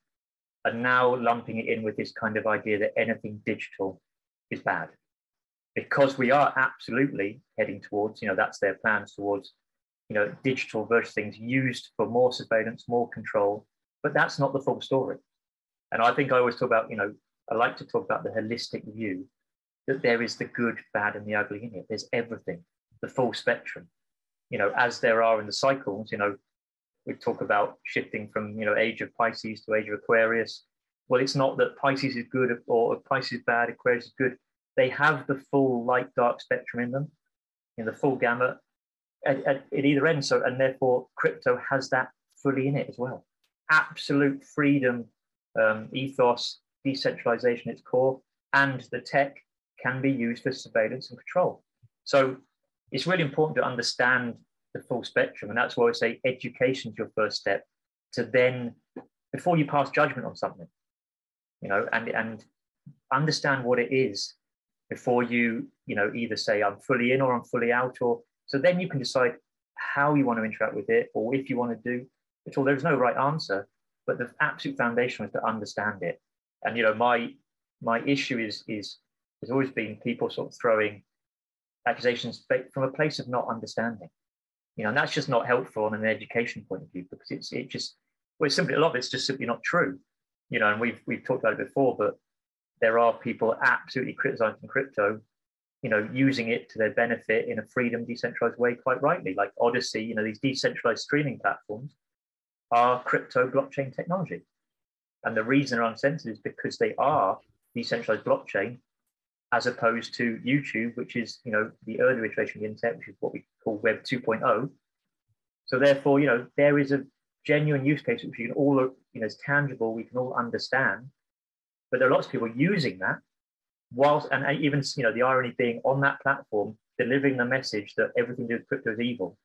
are now lumping it in with this kind of idea that anything digital is bad. Because we are absolutely heading towards you know that's their plans towards you know digital versus things used for more surveillance more control. But that's not the full story. And i think i always talk about you know i like to talk about the holistic view that there is the good bad and the ugly in it. There's everything the full spectrum you know as there are in the cycles you know we talk about shifting from you know age of Pisces to age of Aquarius. Well, it's not that Pisces is good or Pisces is bad, Aquarius is good. They have the full light dark spectrum in them, in the full gamut at, at, at either end. So, and therefore, crypto has that fully in it as well. Absolute freedom, um, ethos, decentralization, its core, and the tech can be used for surveillance and control. So, it's really important to understand the full spectrum. And that's why I say education is your first step to then, before you pass judgment on something, you know, and, and understand what it is before you, you know, either say I'm fully in or I'm fully out, or so then you can decide how you want to interact with it or if you want to do it all. There's no right answer, but the absolute foundation is to understand it. And you know, my my issue is is has always been people sort of throwing accusations from a place of not understanding you know, and that's just not helpful on an education point of view because it's it just well, it's simply a lot of it's just simply not true. You know, and we've we've talked about it before, but there are people absolutely criticizing crypto, you know, using it to their benefit in a freedom, decentralized way, quite rightly, like Odysee, you know, these decentralized streaming platforms are crypto blockchain technology. And the reason they're uncensored is because they are decentralized blockchain as opposed to YouTube, which is you know the earlier iteration of the internet, which is what we call Web 2.0. So therefore, you know there is a genuine use case which we can all you know is tangible, we can all understand. But there are lots of people using that, whilst and even you know the irony being on that platform delivering the message that everything to do with crypto is evil.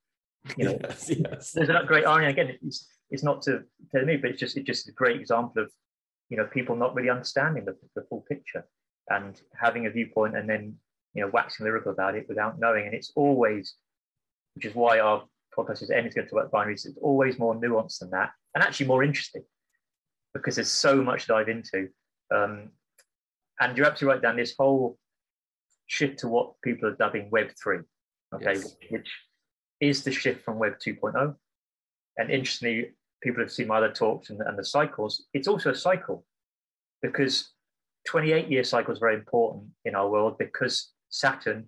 You know, yes, yes. there's that great irony. Again, it's it's not to tell me, but it's just it's just a great example of you know people not really understanding the, the full picture and having a viewpoint and then you know waxing lyrical about it without knowing. And it's always, which is why our podcast is anything going to talk about binaries. It's always more nuanced than that, and actually more interesting because there's so much to dive into. Um, and you're absolutely right, Dan. This whole shift to what people are dubbing Web three, okay, yes. which is the shift from Web 2.0. And interestingly, people have seen my other talks and, and the cycles. It's also a cycle because 28 year cycle is very important in our world because Saturn,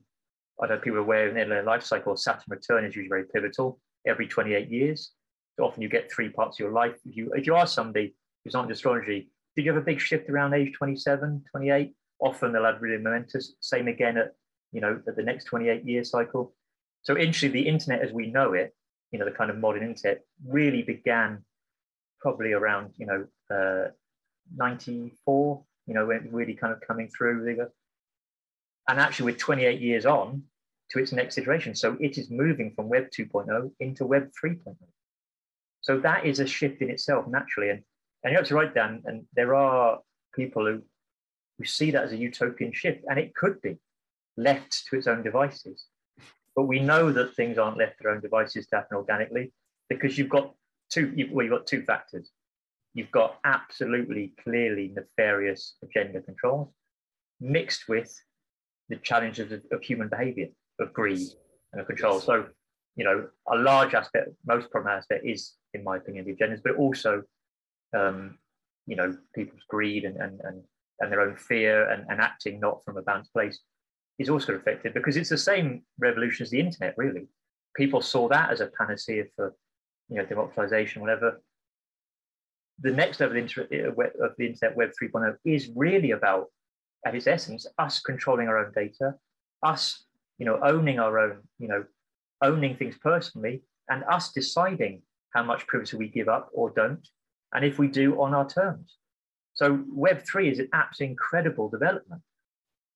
I don't know if people are aware in their life cycle, Saturn return is usually very pivotal every 28 years. So often you get three parts of your life. If you, if you ask somebody who's not in astrology, did you have a big shift around age 27, 28? Often they'll have really momentous. Same again at, you know, at the next 28 year cycle. So interestingly, the internet as we know it, you know, the kind of modern internet really began probably around, you know, uh, 94, you know, we're really kind of coming through. And actually, we're 28 years on to its next iteration. So it is moving from Web 2.0 into Web 3.0. So that is a shift in itself naturally. And, and you're absolutely right, Dan. and there are people who, who see that as a utopian shift, and it could be left to its own devices. But we know that things aren't left to their own devices to happen organically because you've got two, you've, well, you've got two factors you've got absolutely clearly nefarious agenda controls mixed with the challenges of, of human behavior, of greed and of control. So, you know, a large aspect, most problematic aspect is, in my opinion, the agendas, but also, um, you know, people's greed and, and, and, and their own fear and, and acting not from a balanced place. is also affected because it's the same revolution as the internet, really. People saw that as a panacea for you know democratization, whatever. The next level uh, of the internet, Web 3.0, is really about, at its essence, us controlling our own data, us, you know, owning our own, you know, owning things personally, and us deciding how much privacy we give up or don't, and if we do on our terms. So Web3 is an absolutely incredible development.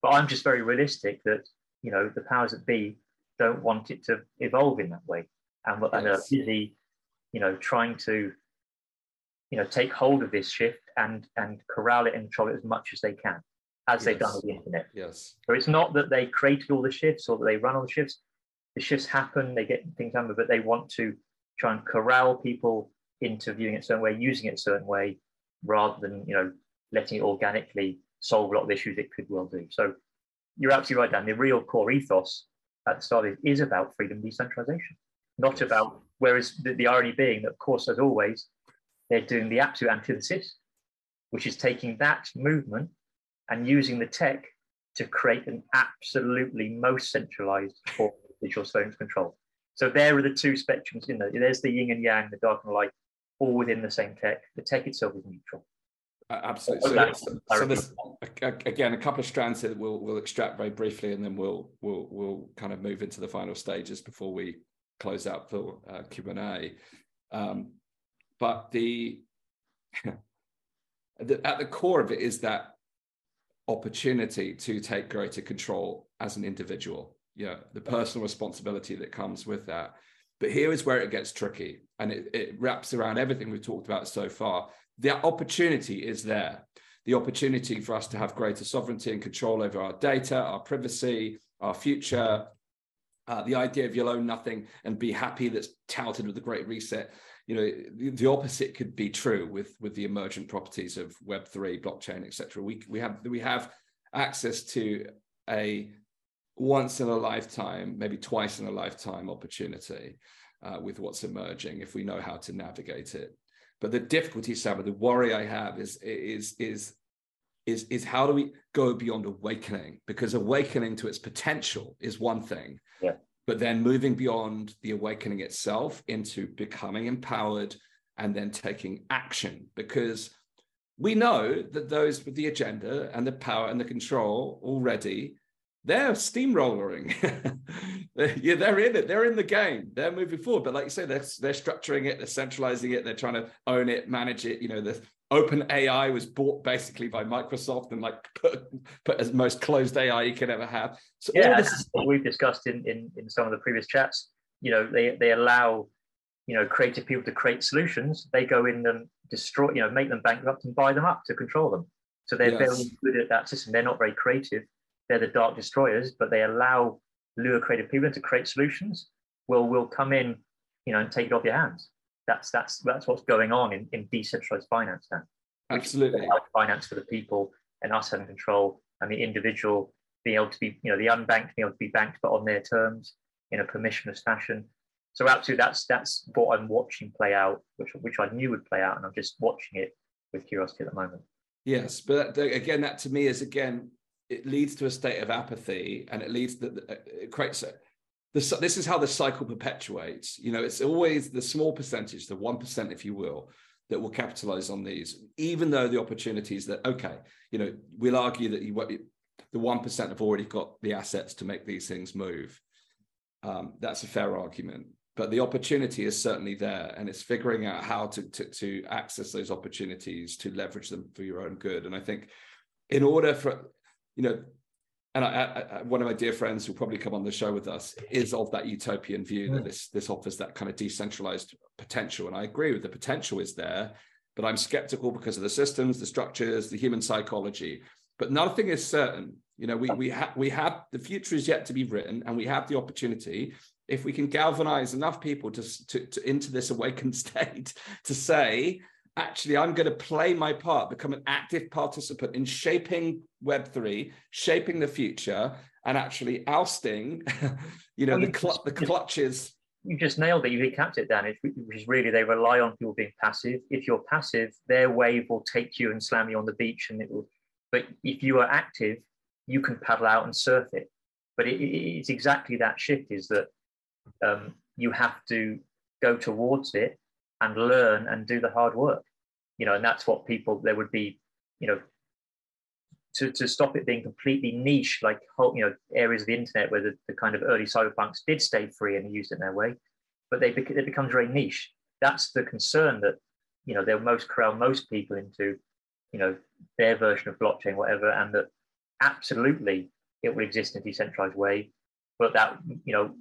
But I'm just very realistic that, you know, the powers that be don't want it to evolve in that way and, yes. and are busy, you know, trying to, you know, take hold of this shift and, and corral it and control it as much as they can, as yes. they've done with the internet. Yes. So it's not that they created all the shifts or that they run all the shifts. The shifts happen, they get things done, but they want to try and corral people into viewing it a certain way, using it a certain way, rather than you know letting it organically solve a lot of issues it could well do. So you're absolutely right, Dan. The real core ethos at the start is about freedom decentralization, not about. Whereas the, the irony being that, of course, as always, they're doing the absolute antithesis, which is taking that movement and using the tech to create an absolutely most centralized form of digital surveillance control. So there are the two spectrums in there. There's the yin and yang, the dark and light, all within the same tech. The tech itself is neutral. Absolutely. So, so, so there's again a couple of strands here that we'll we'll extract very briefly, and then we'll we'll we'll kind of move into the final stages before we close out for uh, Q and A. Um, but the, the at the core of it is that opportunity to take greater control as an individual. Yeah, the personal responsibility that comes with that. But here is where it gets tricky, and it, it wraps around everything we've talked about so far the opportunity is there. The opportunity for us to have greater sovereignty and control over our data, our privacy, our future. Uh, the idea of you'll own nothing and be happy that's touted with the Great Reset. You know, the, opposite could be true with with the emergent properties of Web three, blockchain, etc. We we have we have access to a once in a lifetime, maybe twice in a lifetime opportunity uh, with what's emerging if we know how to navigate it. But the difficulty, Sam, the worry I have is is is is is how do we go beyond awakening? Because awakening to its potential is one thing. Yeah. But then moving beyond the awakening itself into becoming empowered and then taking action. Because we know that those with the agenda and the power and the control already they're steamrolling. yeah, they're in it. They're in the game. They're moving forward. But like you say, they're, they're structuring it. They're centralizing it. They're trying to own it, manage it. You know, the Open AI was bought basically by Microsoft and like put, put as most closed AI you can ever have. So yeah, this is what we've discussed in, in in some of the previous chats. You know, they they allow you know creative people to create solutions. They go in and destroy, you know, make them bankrupt and buy them up to control them. So they're yes. very good at that system. They're not very creative they're the dark destroyers, but they allow lure creative people to create solutions. Will will come in, you know, and take it off your hands. That's that's that's what's going on in, in decentralized finance now. Absolutely, finance for the people and us having control, and the individual being able to be, you know, the unbanked being able to be banked but on their terms in a permissionless fashion. So absolutely, that's that's what I'm watching play out, which which I knew would play out, and I'm just watching it with curiosity at the moment. Yes, but again, that to me is again it leads to a state of apathy and it leads to uh, it creates a, this, this is how the cycle perpetuates. You know it's always the small percentage the 1% if you will that will capitalize on these even though the opportunities that okay you know we'll argue that you the 1% have already got the assets to make these things move. Um, that's a fair argument. But the opportunity is certainly there and it's figuring out how to, to, to access those opportunities to leverage them for your own good. And i think in order for you know, and I, I, one of my dear friends who'll probably come on the show with us is of that utopian view that mm. this this offers that kind of decentralized potential. And I agree with the potential is there, but I'm skeptical because of the systems, the structures, the human psychology. But nothing is certain. You know, we we have we have the future is yet to be written, and we have the opportunity if we can galvanize enough people to, to, to into this awakened state to say actually i'm going to play my part become an active participant in shaping web3 shaping the future and actually ousting you know well, the, cl- the clutches. You just nailed it. You recapped it dan. Which is really they rely on people being passive. If you're passive their wave will take you and slam you on the beach and it will but if you are active you can paddle out and surf it. But it, it's exactly that shift is that um, you have to go towards it and learn and do the hard work. You know, and that's what people there would be, you know, to, to stop it being completely niche, like whole, you know, areas of the internet where the, the kind of early cyberpunks did stay free and used it in their way, but they it becomes very niche. That's the concern that you know they'll most corral most people into, you know, their version of blockchain, whatever, and that absolutely it will exist in a decentralized way, but that you know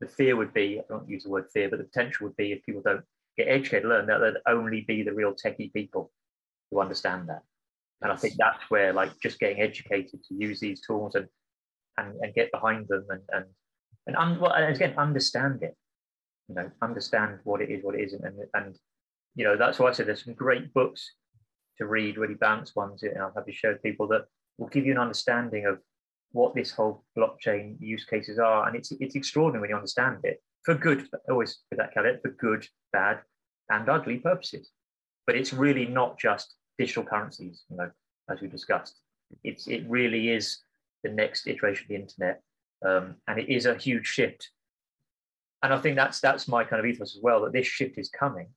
the fear would be I don't use the word fear, but the potential would be if people don't get educated, learn that there'd only be the real techie people who understand that. And I think that's where like just getting educated to use these tools and and, and get behind them and and and, un, well, and again understand it. You know, understand what it is, what it isn't, and and you know that's why I said there's some great books to read, really balanced ones. And I'll have to show people that will give you an understanding of what this whole blockchain use cases are, and it's it's extraordinary when you understand it for good. Always with that caveat for good, bad, and ugly purposes. But it's really not just digital currencies, you know, as we discussed. It's it really is the next iteration of the internet, um, and it is a huge shift. And I think that's that's my kind of ethos as well that this shift is coming,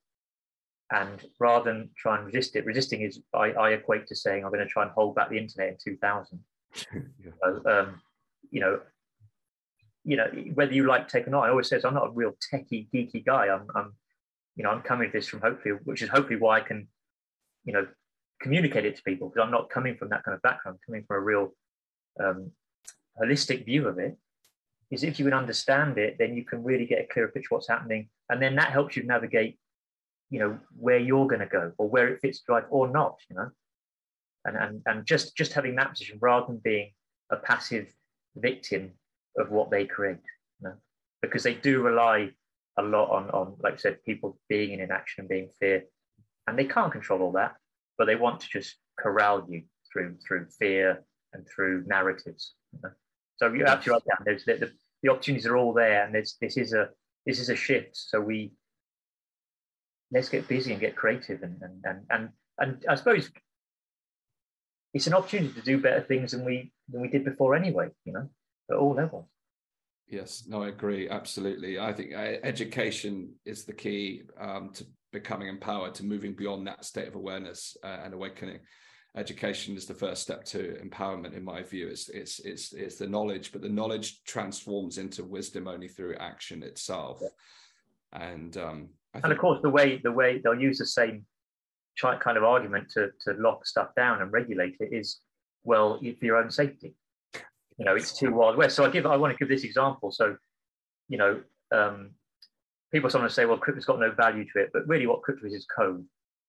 and rather than try and resist it, resisting is I, I equate to saying I'm going to try and hold back the internet in 2000. yeah. so, um, you know, you know whether you like tech or not. I always says I'm not a real techie geeky guy. I'm, I'm you know I'm coming at this from hopefully, which is hopefully why I can, you know, communicate it to people because I'm not coming from that kind of background, I'm coming from a real um, holistic view of it. Is if you can understand it, then you can really get a clearer picture of what's happening, and then that helps you navigate, you know, where you're going to go or where it fits drive or not, you know, and and and just just having that position rather than being a passive victim of what they create, you know? because they do rely a lot on on like I said, people being in inaction and being fear, and they can't control all that but they want to just corral you through through fear and through narratives. You know? So you have to write down. There's the, the, the opportunities are all there, and this this is a this is a shift. So we let's get busy and get creative, and and and and, and I suppose it's an opportunity to do better things than we than we did before anyway. You know, at all levels. Yes, no, I agree absolutely. I think uh, education is the key um, to becoming empowered to moving beyond that state of awareness uh, and awakening education is the first step to empowerment in my view it's it's it's it's the knowledge but the knowledge transforms into wisdom only through action itself yeah. and um think- and of course the way the way they'll use the same kind of argument to to lock stuff down and regulate it is well for your own safety you know it's too wild west so i give i want to give this example so you know um people sometimes say, well, crypto's got no value to it, but really what crypto is is code.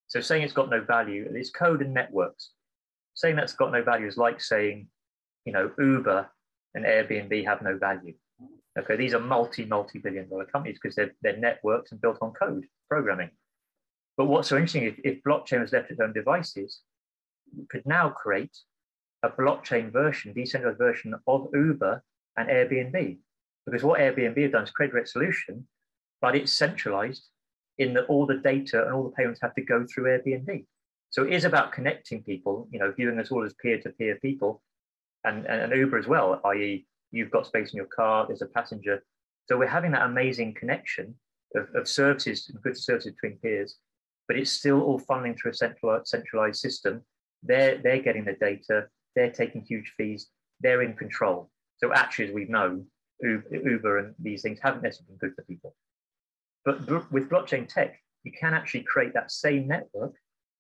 So saying it's got no value, it's code and networks. Saying that's got no value is like saying, you know, Uber and Airbnb have no value. Okay, these are multi, multi-billion dollar companies because they're, they're networks and built on code, programming. But what's so interesting, if, if blockchain was left its own devices, you could now create a blockchain version, decentralized version of Uber and Airbnb. Because what Airbnb have done is create a solution but it's centralized in that all the data and all the payments have to go through Airbnb. So it is about connecting people, you know, viewing us all as peer-to-peer people and, and, and Uber as well, i.e. you've got space in your car, there's a passenger. So we're having that amazing connection of, of services, good services between peers, but it's still all funneling through a centralized, centralized system. They're, they're getting the data, they're taking huge fees, they're in control. So actually, as we've known, Uber and these things haven't necessarily been good for people. But with blockchain tech, you can actually create that same network,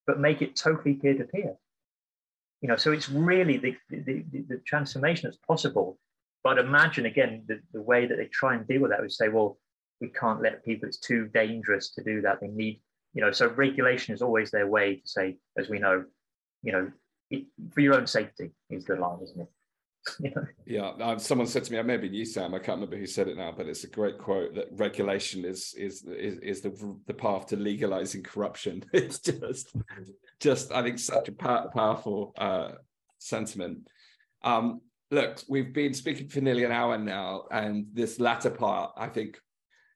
but make it totally peer-to-peer. You know, so it's really the, the, the, the transformation that's possible. But imagine again the, the way that they try and deal with that is say, well, we can't let people, it's too dangerous to do that. They need, you know, so regulation is always their way to say, as we know, you know, for your own safety is the line, isn't it? yeah, uh, someone said to me, "I may maybe you, Sam. I can't remember who said it now, but it's a great quote that regulation is is is, is the the path to legalizing corruption. It's just just I think such a powerful uh, sentiment. Um, look, we've been speaking for nearly an hour now, and this latter part, I think,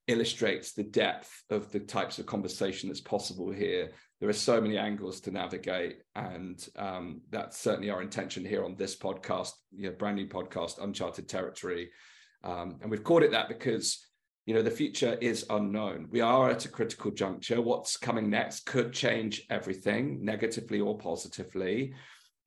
illustrates the depth of the types of conversation that's possible here. There are so many angles to navigate, and um, that's certainly our intention here on this podcast, you know, brand new podcast, Uncharted Territory. Um, and we've called it that because you know the future is unknown. We are at a critical juncture. What's coming next could change everything, negatively or positively.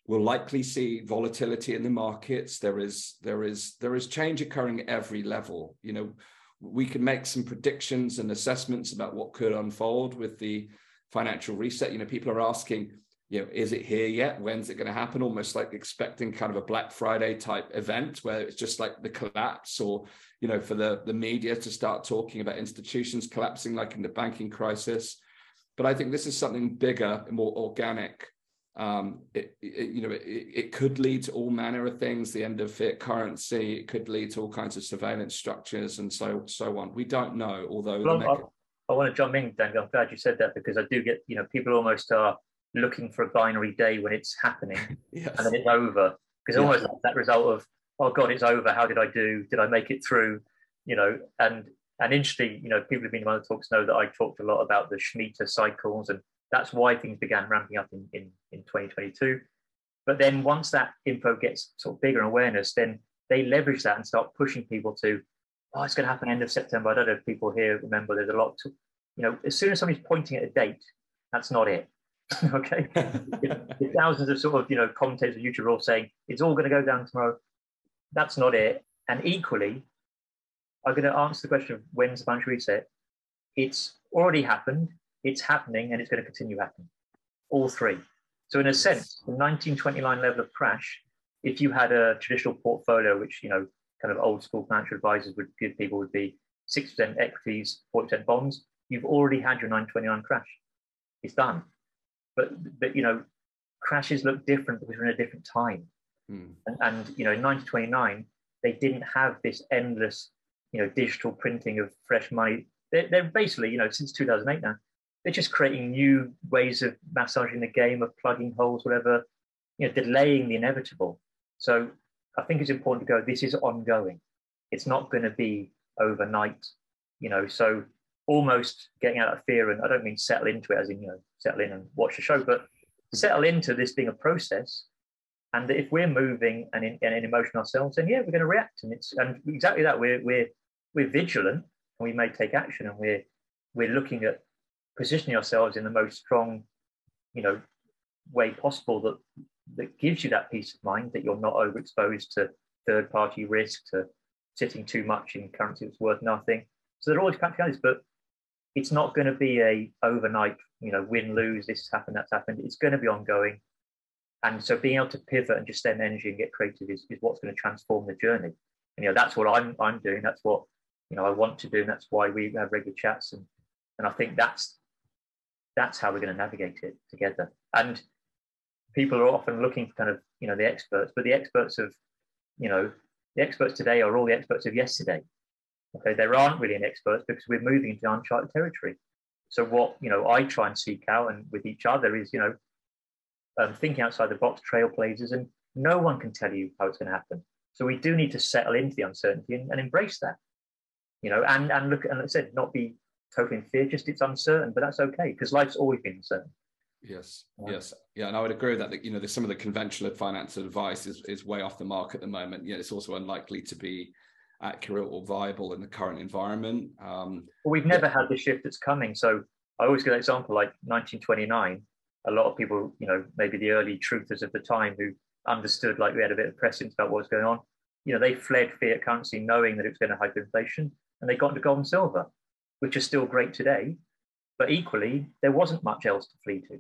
We'll likely see volatility in the markets. There is there is there is change occurring at every level. You know we can make some predictions and assessments about what could unfold with the financial reset. You know, people are asking, you know, is it here yet? When's it going to happen? Almost like expecting kind of a Black Friday type event where it's just like the collapse, or you know, for the the media to start talking about institutions collapsing, like in the banking crisis. But I think this is something bigger more organic um, it, it, you know, it, it, could lead to all manner of things. The end of fiat currency. It could lead to all kinds of surveillance structures and so so on. We don't know. Although well, I, want to jump in, Daniel. I'm glad you said that because I do get you know people almost are looking for a binary day when it's happening yes. and then it's over because almost that result of oh god it's over. How did I do? Did I make it through? You know, and and interesting. You know, people who've been in my talks know that I talked a lot about the Shemitah cycles and that's why things began ramping up in, in, in 2022. But then once that info gets sort of bigger awareness, then they leverage that and start pushing people to, oh, it's going to happen end of September. I don't know if people here remember there's a lot to, you know, as soon as somebody's pointing at a date, that's not it. okay. thousands of sort of, you know, commentators on YouTube are all saying it's all going to go down tomorrow, that's not it. And equally, I'm going to answer the question of when's the financial reset. It's already happened it's happening and it's going to continue happening. All three. So in a sense, the 1929 level of crash, if you had a traditional portfolio, which you know, kind of old school financial advisors would give people would be 6% equities, 40% bonds, you've already had your 929 crash. It's done. But but you know, crashes look different because we're in a different time. Hmm. And, and you know, in 1929, they didn't have this endless, you know, digital printing of fresh money. They're, they're basically, you know, since 2008 now, they're just creating new ways of massaging the game, of plugging holes, whatever, you know, delaying the inevitable. So I think it's important to go, this is ongoing. It's not going to be overnight, you know. So almost getting out of fear, and I don't mean settle into it as in, you know, settle in and watch the show, but settle into this being a process. And if we're moving and in, and in emotion ourselves, then yeah, we're going to react. And it's and exactly that. We're we're we're vigilant and we may take action and we're we're looking at positioning ourselves in the most strong, you know, way possible that that gives you that peace of mind that you're not overexposed to third party risk, to sitting too much in currency that's worth nothing. So there are always practicalities, but it's not going to be a overnight, you know, win lose. This has happened, that's happened. It's going to be ongoing, and so being able to pivot and just spend energy and get creative is, is what's going to transform the journey. And you know, that's what I'm I'm doing. That's what you know I want to do, and that's why we have regular chats. And and I think that's that's how we're going to navigate it together. And people are often looking for kind of, you know, the experts, but the experts of, you know, the experts today are all the experts of yesterday. Okay, there aren't really any experts because we're moving into uncharted territory. So what, you know, I try and seek out and with each other is, you know, um, thinking outside the box, trailblazers, and no one can tell you how it's going to happen. So we do need to settle into the uncertainty and, and embrace that, you know, and and look and like I said, not be totally in fear, just it's uncertain, but that's okay because life's always been uncertain. Yes, yes, yeah, and I would agree with that. That you know, some of the conventional finance advice is is way off the mark at the moment. Yeah, it's also unlikely to be accurate or viable in the current environment. Um, well, we've never yeah. had the shift that's coming. So I always give an example, like 1929. A lot of people, you know, maybe the early truthers of the time who understood, like we had a bit of prescience about what was going on. You know, they fled fiat currency knowing that it was going to hyperinflation, and they got into gold and silver which are still great today. But equally, there wasn't much else to flee to.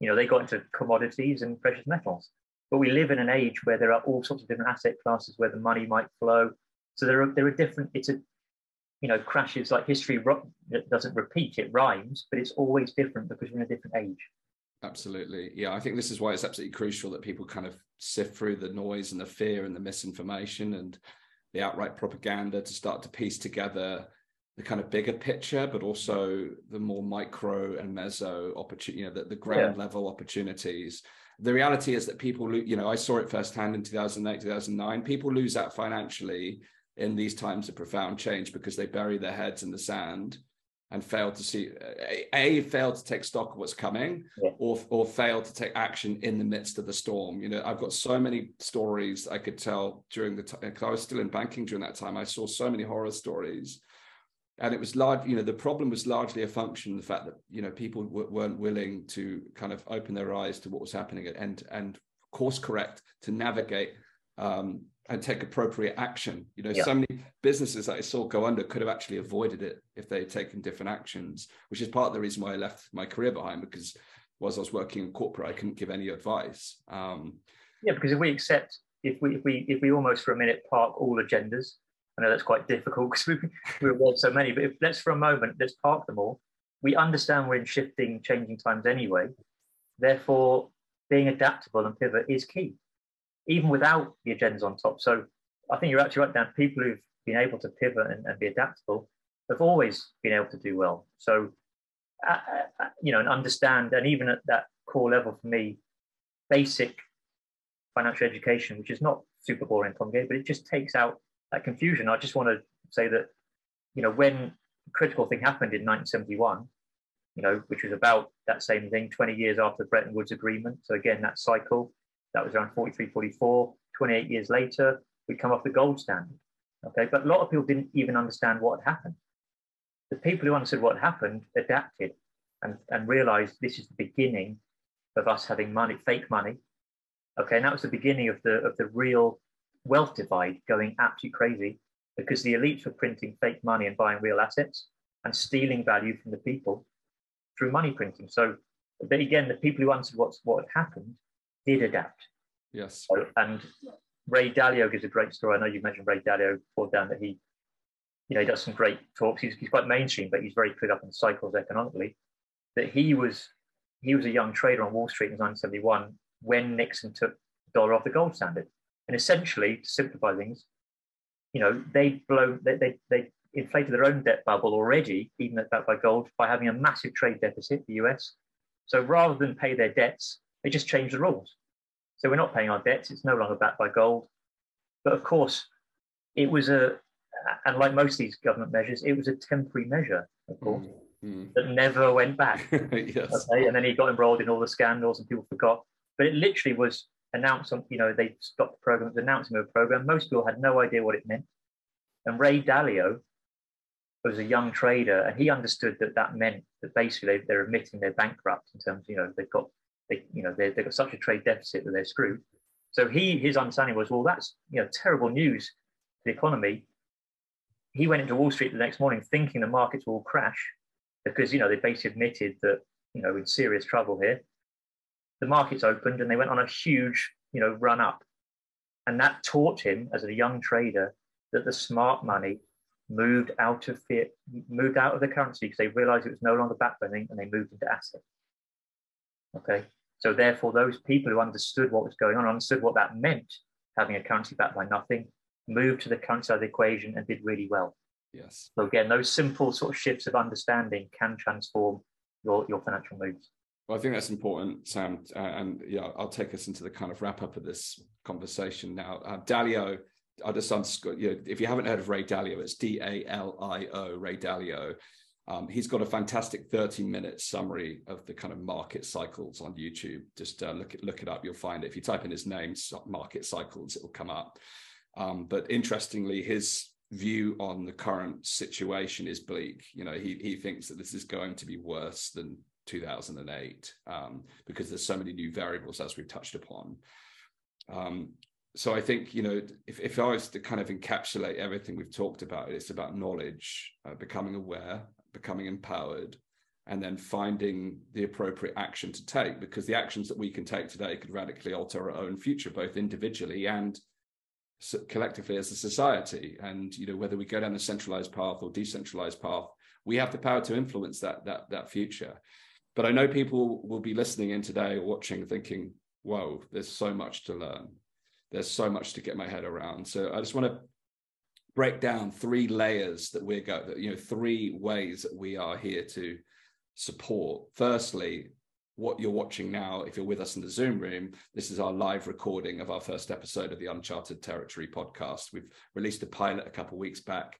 You know, they got into commodities and precious metals. But we live in an age where there are all sorts of different asset classes where the money might flow. So there are there are different. It's a you know crashes like history doesn't repeat. It rhymes, but it's always different because we're in a different age. Absolutely. Yeah, I think this is why it's absolutely crucial that people kind of sift through the noise and the fear and the misinformation and the outright propaganda to start to piece together the kind of bigger picture, but also the more micro and meso opportunity, you know, the, the ground yeah. level opportunities. The reality is that people, you know, I saw it firsthand in 2008, 2009. People lose out financially in these times of profound change because they bury their heads in the sand and fail to see a, a fail to take stock of what's coming Yeah. or or fail to take action in the midst of the storm you know i've got so many stories i could tell during the time because i was still in banking during that time i saw so many horror stories and it was large you know the problem was largely a function of the fact that you know people w- weren't willing to kind of open their eyes to what was happening and and course correct to navigate um, and take appropriate action. You know, Yeah. so many businesses that I saw go under could have actually avoided it if they had taken different actions, which is part of the reason why I left my career behind because whilst I was working in corporate, I couldn't give any advice. Um, Yeah, because if we accept, if we if we if we almost for a minute park all agendas, I know that's quite difficult because we we avoid so many. But if let's for a moment let's park them all. We understand we're in shifting, changing times anyway. Therefore, being adaptable and pivot is key, even without the agendas on top. So I think you're actually right, Dan. People who've been able to pivot and, and be adaptable have always been able to do well. So, uh, uh, you know, and understand, and even at that core level for me, basic financial education, which is not super boring complicated, but it just takes out that confusion. I just want to say that, you know, when critical thing happened in 1971, you know, which was about that same thing, 20 years after the Bretton Woods Agreement. So again, that cycle, that was around 43, 44. 28 years later, we come off the gold standard. Okay, but a lot of people didn't even understand what had happened. The people who understood what happened adapted and, and realized this is the beginning of us having money, fake money. Okay, and that was the beginning of the of the real wealth divide going absolutely crazy because the elites were printing fake money and buying real assets and stealing value from the people through money printing. So, but again, the people who understood what's what had happened did adapt. yes. So- And Ray Dalio gives a great story. I know you mentioned Ray Dalio before, Dan, that he, you know, he does some great talks. He's, he's quite mainstream, but he's very clued up on cycles economically. That he was he was a young trader on Wall Street in 1971 when Nixon took the dollar off the gold standard. And essentially, to simplify things, you know, they blow they, they, they inflated their own debt bubble already, even at backed by gold, by having a massive trade deficit, the US. So rather than pay their debts, they just changed the rules. So we're not paying our debts, it's no longer backed by gold. But of course, it was a, and like most of these government measures, it was a temporary measure, of course, Mm, that never went back. yes. Okay, and then he got embroiled in all the scandals and people forgot. But it literally was announced you know, they stopped the program, announcement of the program. Most people had no idea what it meant. And Ray Dalio was a young trader and he understood that that meant that basically they, they're admitting they're bankrupt in terms, you know, they've got, they, you know, they, they've got such a trade deficit that they're screwed. So he, his understanding was, well, that's, you know, terrible news to the economy. He went into Wall Street the next morning thinking the markets will crash because you know they basically admitted that you know we're in serious trouble here. The markets opened and they went on a huge you know run up, and that taught him as a young trader that the smart money moved out of fiat, moved out of the currency because they realized it was no longer backbending and they moved into assets. Okay, so therefore those people who understood what was going on, understood what that meant, having a currency backed by nothing, moved to the currency side of the equation and did really well. Yes. So again, those simple sort of shifts of understanding can transform your, your financial moves. Well, I think that's important, Sam. Uh, and yeah, I'll take us into the kind of wrap up of this conversation now. Uh, Dalio, I'll just underscore, you know, if you haven't heard of Ray Dalio, it's D A L I O, Ray Dalio. Um, he's got a fantastic 30 minute summary of the kind of market cycles on YouTube. Just uh, look, it, look it up, you'll find it. If you type in his name, market cycles, it will come up. Um, but interestingly, his view on the current situation is bleak. You know, he he thinks that this is going to be worse than 2008 um, because there's so many new variables as we've touched upon. Um, so I think you know if, if I was to kind of encapsulate everything we've talked about, it's about knowledge, uh, becoming aware, becoming empowered, and then finding the appropriate action to take because the actions that we can take today could radically alter our own future, both individually and collectively as a society and you know whether we go down the centralized path or decentralized path we have the power to influence that that that future but i know people will be listening in today or watching thinking whoa there's so much to learn. There's so much to get my head around. So i just want to break down three layers that we're going you know three ways that we are here to support. Firstly what you're watching now, if you're with us in the Zoom room, this is our live recording of our first episode of the Uncharted Territory podcast. We've released a pilot a couple of weeks back,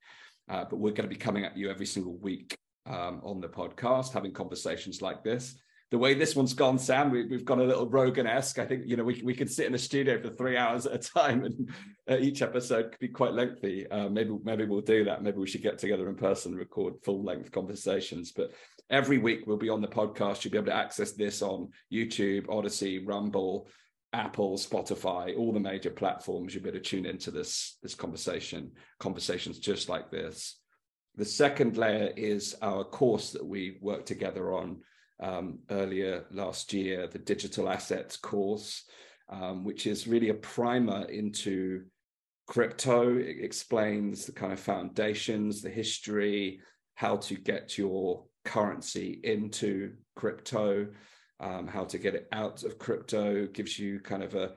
uh, but we're going to be coming at you every single week um, on the podcast, having conversations like this the way this one's gone, Sam, we, have got a little Rogan-esque. I think you know we we could sit in a studio for three hours at a time, and uh, each episode could be quite lengthy. Uh, maybe maybe we'll do that. Maybe we should get together in person, and record full-length conversations. But every week we'll be on the podcast. You'll be able to access this on YouTube, Odysee, Rumble, Apple, Spotify, all the major platforms. You'll be able to tune into this this conversation, conversations just like this. The second layer is our course that we worked together on um, earlier last year, the digital assets course, um, which is really a primer into crypto. It explains the kind of foundations, the history, how to get your currency into crypto, um, how to get it out of crypto, gives you kind of a,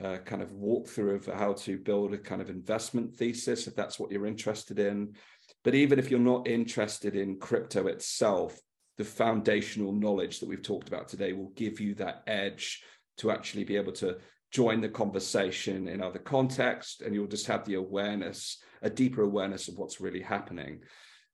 a kind of walkthrough of how to build a kind of investment thesis if that's what you're interested in. But even if you're not interested in crypto itself, the foundational knowledge that we've talked about today will give you that edge to actually be able to join the conversation in other contexts and you'll just have the awareness a deeper awareness of what's really happening.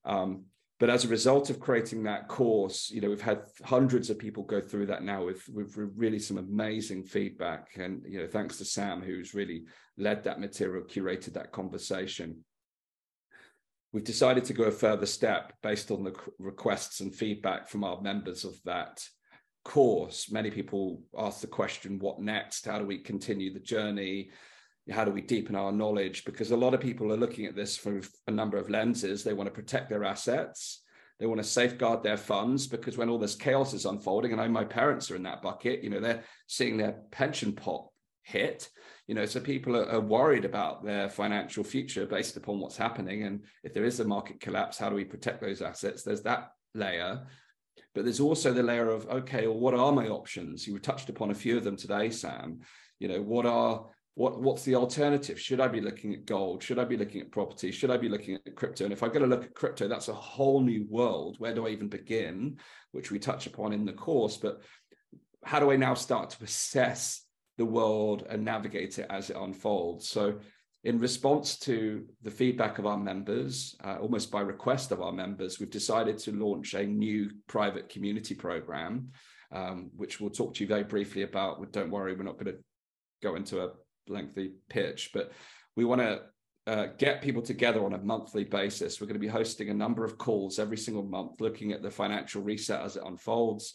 Um, but as a result of creating that course you know we've had hundreds of people go through that now with with really some amazing feedback. And you know thanks to sam who's really led that material curated that conversation we've decided to go a further step based on the requests and feedback from our members of that course. Many people ask the question, what next? How do we continue the journey? How do we deepen our knowledge? Because a lot of people are looking at this from a number of lenses. They want to protect their assets. They want to safeguard their funds because when all this chaos is unfolding, and I know my parents are in that bucket, you know, they're seeing their pension pot hit. You know so people are, are, worried about their financial future based upon what's happening. And if there is a market collapse how do we protect those assets? There's that layer. But there's also the layer of okay well what are my options? You touched upon a few of them today sam. You know what are what what's the alternative? Should i be looking at gold? Should i be looking at property? Should i be looking at crypto? And if i'm going to look at crypto that's a whole new world. Where do i even begin? Which we touch upon in the course but how do i now start to assess the world and navigate it as it unfolds. So, in response to the feedback of our members, uh, almost by request of our members, we've decided to launch a new private community program, um, which we'll talk to you very briefly about. Don't worry, we're not going to go into a lengthy pitch, but we want to uh, get people together on a monthly basis. We're going to be hosting a number of calls every single month, looking at the financial reset as it unfolds,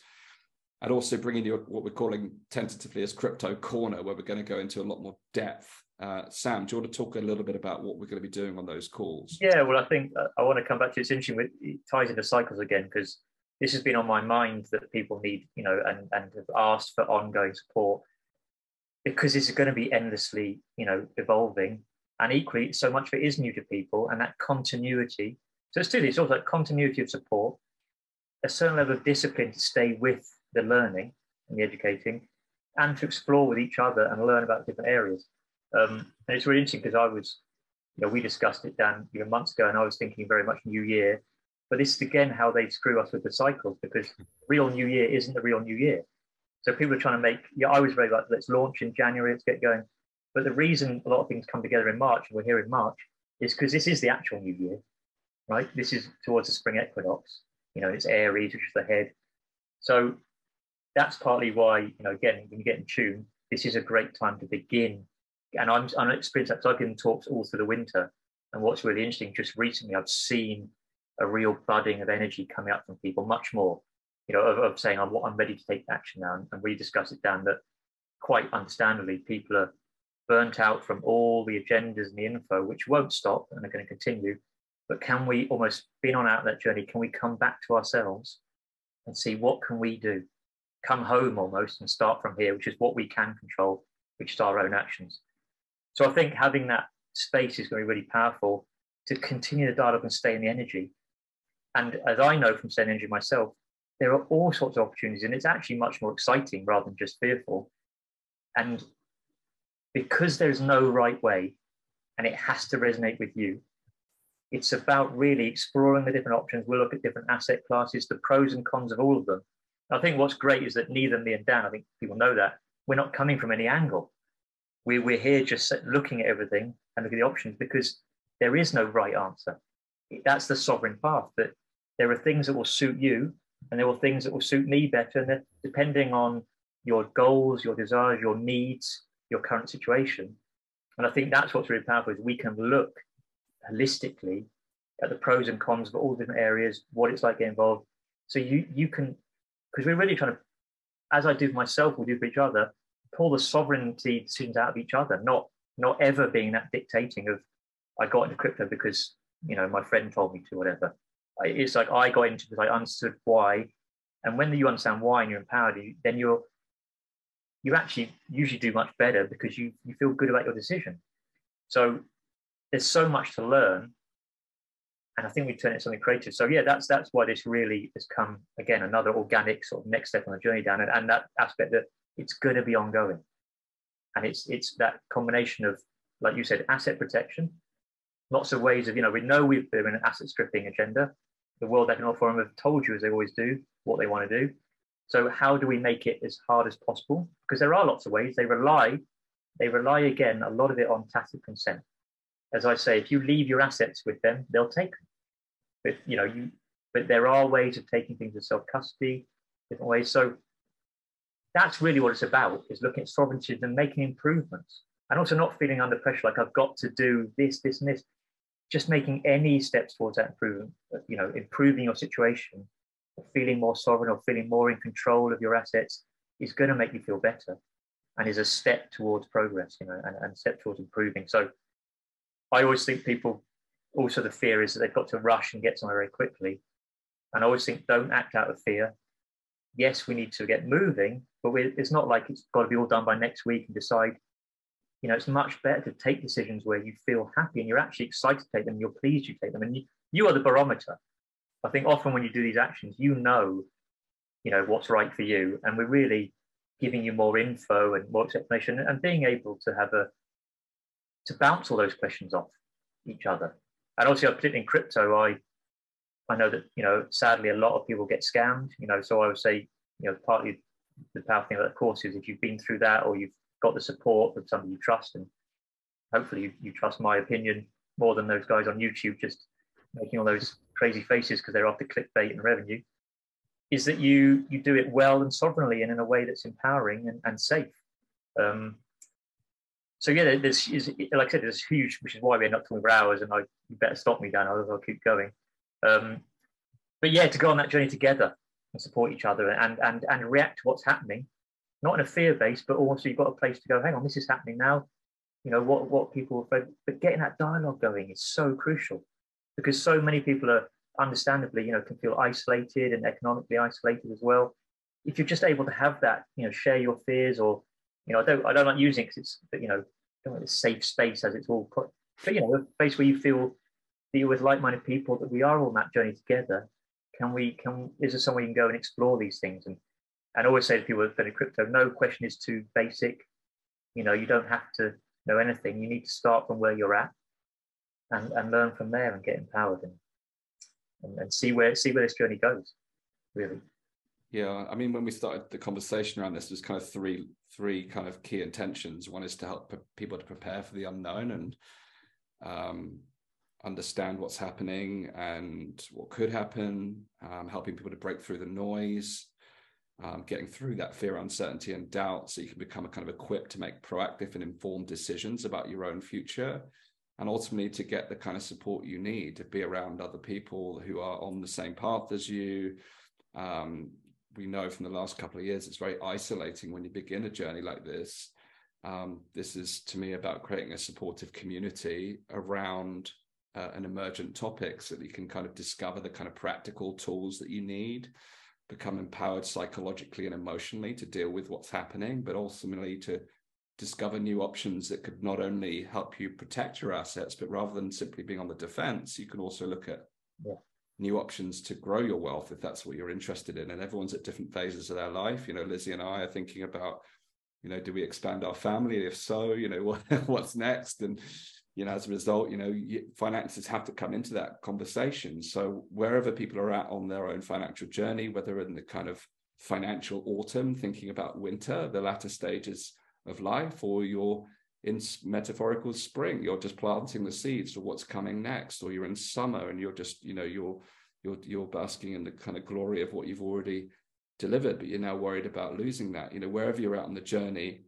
and also bringing you what we're calling tentatively as crypto corner, where we're going to go into a lot more depth. Uh, Sam, do you want to talk a little bit about what we're going to be doing on those calls? Yeah, well, I think uh, I want to come back to it. it's interesting. It ties into cycles again because this has been on my mind that people need, you know, and and have asked for ongoing support because it's going to be endlessly, you know, evolving. And equally, so much of it is new to people, and that continuity. So it's two. It's also that continuity of support, a certain level of discipline to stay with the learning and the educating, and to explore with each other and learn about different areas. Um, and it's really interesting because I was, you know, we discussed it, Dan, even months ago, and I was thinking very much New Year. But this is again how they screw us with the cycles because real New Year isn't the real New Year. So people are trying to make, yeah, I was very like, let's launch in January, let's get going. But the reason a lot of things come together in March, and we're here in March, is because this is the actual New Year, right? This is towards the spring equinox. You know, it's Aries, which is the head. So that's partly why, you know, again, when you get in tune, this is a great time to begin. And I'm, I'm experienced that because I've given talks all through the winter. And what's really interesting, just recently, I've seen a real budding of energy coming up from people, much more, you know, of, of saying, I'm, I'm ready to take action now. And we discuss it, Dan, that quite understandably, people are burnt out from all the agendas and the info, which won't stop and are going to continue. But can we almost, being on out that journey, can we come back to ourselves and see what can we do? Come home almost and start from here, which is what we can control, which is our own actions. So I think having that space is going to be really powerful to continue the dialogue and stay in the energy. And as I know from staying energy myself, there are all sorts of opportunities, and it's actually much more exciting rather than just fearful. And because there's no right way, and it has to resonate with you, it's about really exploring the different options. We'll look at different asset classes, the pros and cons of all of them, I think what's great is that neither me and Dan, I think people know that, we're not coming from any angle. We, we're here just looking at everything and looking at the options because there is no right answer. That's the sovereign path that there are things that will suit you and there are things that will suit me better. And depending on your goals, your desires, your needs, your current situation. And I think that's what's really powerful is we can look holistically at the pros and cons of all different areas, what it's like to get involved. So you you can because we're really trying to, as I do for myself, we do for each other, pull the sovereignty decisions out of each other, not not ever being that dictating of I got into crypto because you know my friend told me to, whatever. It's like I got into because I understood why, and when you understand why and you're empowered, then you're you actually usually do much better because you you feel good about your decision. So there's so much to learn, and I think we turn it something creative. So yeah, that's that's why this really has come again another organic sort of next step on the journey down, and, and that aspect that it's going to be ongoing, and it's it's that combination of like you said, asset protection, lots of ways of you know we know we've been an asset stripping agenda. The World Economic Forum have told you as they always do what they want to do. So how do we make it as hard as possible? Because there are lots of ways. They rely, they rely again a lot of it on tacit consent. As I say, if you leave your assets with them, they'll take them. But you know, you but there are ways of taking things to self-custody, different ways. So that's really what it's about, is looking at sovereignty and making improvements. And also not feeling under pressure like I've got to do this, this, and this. Just making any steps towards that improvement, you know, improving your situation feeling more sovereign or feeling more in control of your assets is going to make you feel better and is a step towards progress, you know, and, and step towards improving. So I always think people also the fear is that they've got to rush and get somewhere very quickly. And I always think don't act out of fear. Yes, we need to get moving, but it's not like it's got to be all done by next week and decide. You know, it's much better to take decisions where you feel happy and you're actually excited to take them, you're pleased you take them, and you, you are the barometer. I think often when you do these actions, you know, you know what's right for you, and we're really giving you more info and more explanation, and being able to have a to bounce all those questions off each other. And also, particularly in crypto, I I know that you know sadly a lot of people get scammed. You know, so I would say you know partly the powerful thing about the course is if you've been through that or you've got the support of somebody you trust, and hopefully you, you trust my opinion more than those guys on YouTube just making all those crazy faces because they're after clickbait and revenue, is that you you do it well and sovereignly and in a way that's empowering and, and safe. Um, so yeah, there's is like I said, there's huge, which is why we're not talking for hours. And I, you better stop me, Dan, I'll, I'll keep going. Um, but yeah, to go on that journey together and support each other and and and react to what's happening, not in a fear base, but also you've got a place to go. Hang on, this is happening now. You know what what people, but getting that dialogue going is so crucial because so many people are understandably, you know, can feel isolated and economically isolated as well. If you're just able to have that, you know, share your fears or, you know, I don't, I don't like using it because it's, you know, a safe space as it's all put, but, you know, a place where you feel that you're with like-minded people, that we are on that journey together. Can we, can, is there somewhere you can go and explore these things? And, and I always say to people that in crypto, no question is too basic. You know, you don't have to know anything. You need to start from where you're at and, and learn from there and get empowered and, and, and see where see where this journey goes really yeah i mean when we started the conversation around this there's kind of three three kind of key intentions. One is to help people to prepare for the unknown and um, understand what's happening and what could happen um, helping people to break through the noise um, getting through that fear uncertainty and doubt so you can become a kind of equipped to make proactive and informed decisions about your own future and ultimately to get the kind of support you need to be around other people who are on the same path as you um, we know from the last couple of years it's very isolating when you begin a journey like this um, this is to me about creating a supportive community around uh, an emergent topic so that you can kind of discover the kind of practical tools that you need become empowered psychologically and emotionally to deal with what's happening but ultimately to discover new options that could not only help you protect your assets, but rather than simply being on the defense, you can also look at yeah. New options to grow your wealth if that's what you're interested in. And everyone's at different phases of their life. You know, Lizzie and I are thinking about, you know, do we expand our family? If so, you know, what, what's next? And you know, as a result, you know, finances have to come into that conversation. So wherever people are at on their own financial journey, whether in the kind of financial autumn, thinking about winter, the latter stages of life, or you're in metaphorical spring, you're just planting the seeds for what's coming next, or you're in summer and you're just, you know, you're you're you're basking in the kind of glory of what you've already delivered, but you're now worried about losing that. You know, wherever you're at on the journey,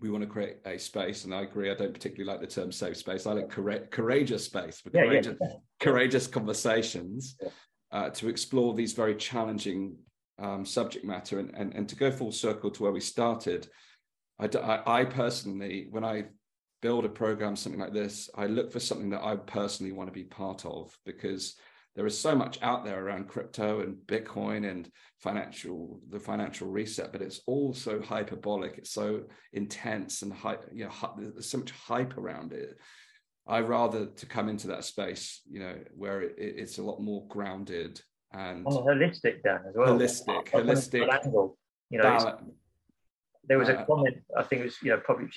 we want to create a space, and I agree. I don't particularly like the term safe space. I like courageous space for yeah, courageous, yeah. courageous conversations yeah. uh, to explore these very challenging um, subject matter, and, and and to go full circle to where we started. I, I, I personally, when I build a program something like this, I look for something that I personally want to be part of because there is so much out there around crypto and Bitcoin and financial the financial reset, but it's all so hyperbolic. It's so intense and hype. You know, there's so much hype around it. I rather to come into that space, you know, where it, it's a lot more grounded and oh, holistic, Dan, as well. Holistic, holistic. Angle. You know, there was a comment. I think it was you know probably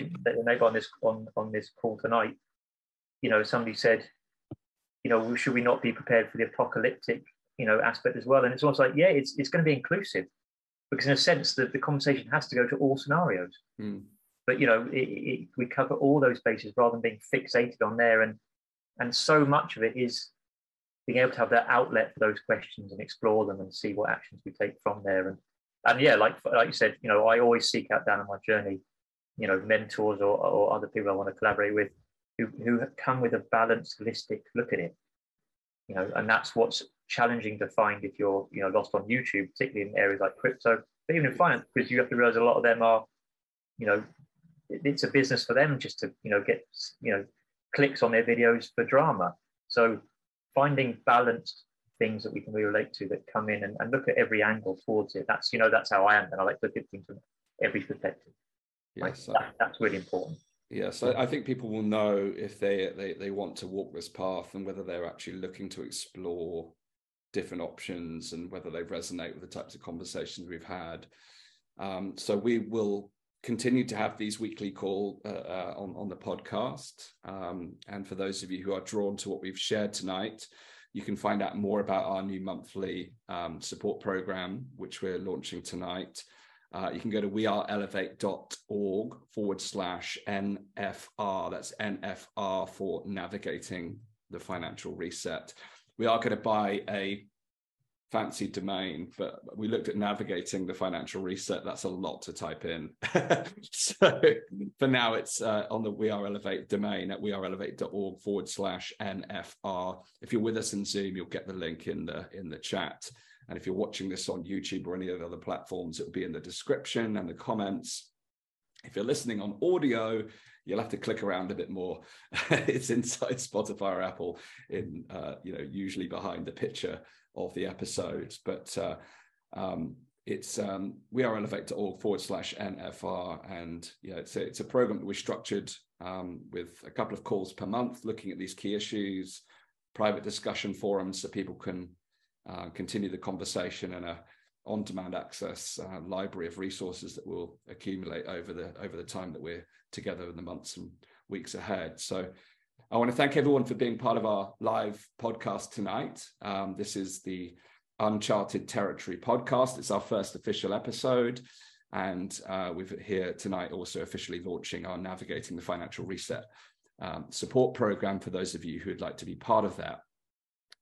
maybe on this on on this call tonight. You know, somebody said you know, should we not be prepared for the apocalyptic, you know, aspect as well? And it's almost like, yeah, it's it's going to be inclusive, because in a sense, that the conversation has to go to all scenarios. Mm. But you know, it, it, we cover all those bases rather than being fixated on there, and and so much of it is being able to have that outlet for those questions and explore them and see what actions we take from there. And and yeah, like like you said, you know, I always seek out down on my journey, you know, mentors or, or other people I want to collaborate with who, who come with a balanced, holistic look at it. You know, and that's what's challenging to find if you're, you know, lost on YouTube, particularly in areas like crypto, but even in finance, because you have to realize a lot of them are, you know, it's a business for them just to, you know, get, you know, clicks on their videos for drama. So finding balanced things that we can really relate to that come in and, and look at every angle towards it. That's, you know, that's how I am. And I like to look at things from every perspective. Yes, like, that, that's really important. Yes, I, I think people will know if they, they they want to walk this path and whether they're actually looking to explore different options and whether they resonate with the types of conversations we've had. Um, so we will continue to have these weekly call uh, uh, on on the podcast. Um, and for those of you who are drawn to what we've shared tonight, you can find out more about our new monthly um, support program, which we're launching tonight. Uh, you can go to weareelevate.org forward slash NFR. That's NFR for navigating the financial reset. We are going to buy a fancy domain, but we looked at navigating the financial reset. That's a lot to type in. so for now, it's uh, on the We Are Elevate domain at weareelevate.org forward slash NFR. If you're with us in Zoom, you'll get the link in the in the chat. And if you're watching this on YouTube or any of the other platforms, it'll be in the description and the comments. If you're listening on audio, you'll have to click around a bit more. it's inside Spotify or Apple, in uh, you know usually behind the picture of the episodes. But uh, um, it's um, we are elevate.org forward slash NFR, and yeah, it's a, it's a program that we structured um, with a couple of calls per month, looking at these key issues, private discussion forums, so people can uh, continue the conversation and a on-demand access uh, library of resources that will accumulate over the over the time that we're together in the months and weeks ahead. So I want to thank everyone for being part of our live podcast tonight. Um, this is the Uncharted Territory podcast. It's our first official episode. And uh, we're here tonight also officially launching our Navigating the Financial Reset um, support program for those of you who would like to be part of that.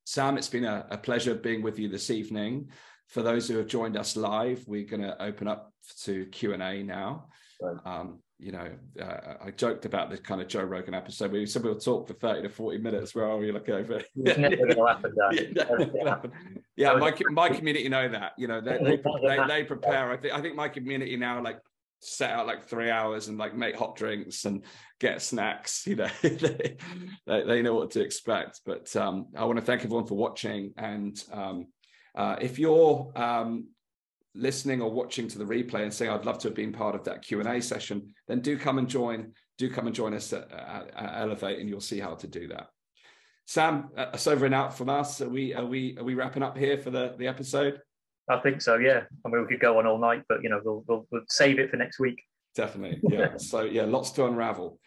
Sam, it's been a, a pleasure being with you this evening. For those who have joined us live, we're going to open up to Q and A now. Um, you know, uh, I joked about this kind of Joe Rogan episode. We said we'll talk for 30 to 40 minutes. Where are we look over? It's never going to happen, yeah, yeah my, my community know that. You know, they, they, they, they prepare. I think, I think my community now like set out like three hours and like make hot drinks and get snacks you know they, they, know what to expect but um, i want to thank everyone for watching and um, uh, if you're um, listening or watching to the replay and saying i'd love to have been part of that q&a session then do come and join do come and join us at, at, at elevate and you'll see how to do that sam uh, that's over and out from us are we are we are we wrapping up here for the the episode I think so. Yeah, I mean, we could go on all night, but you know, we'll we'll, we'll save it for next week. Definitely. Yeah. so yeah, lots to unravel.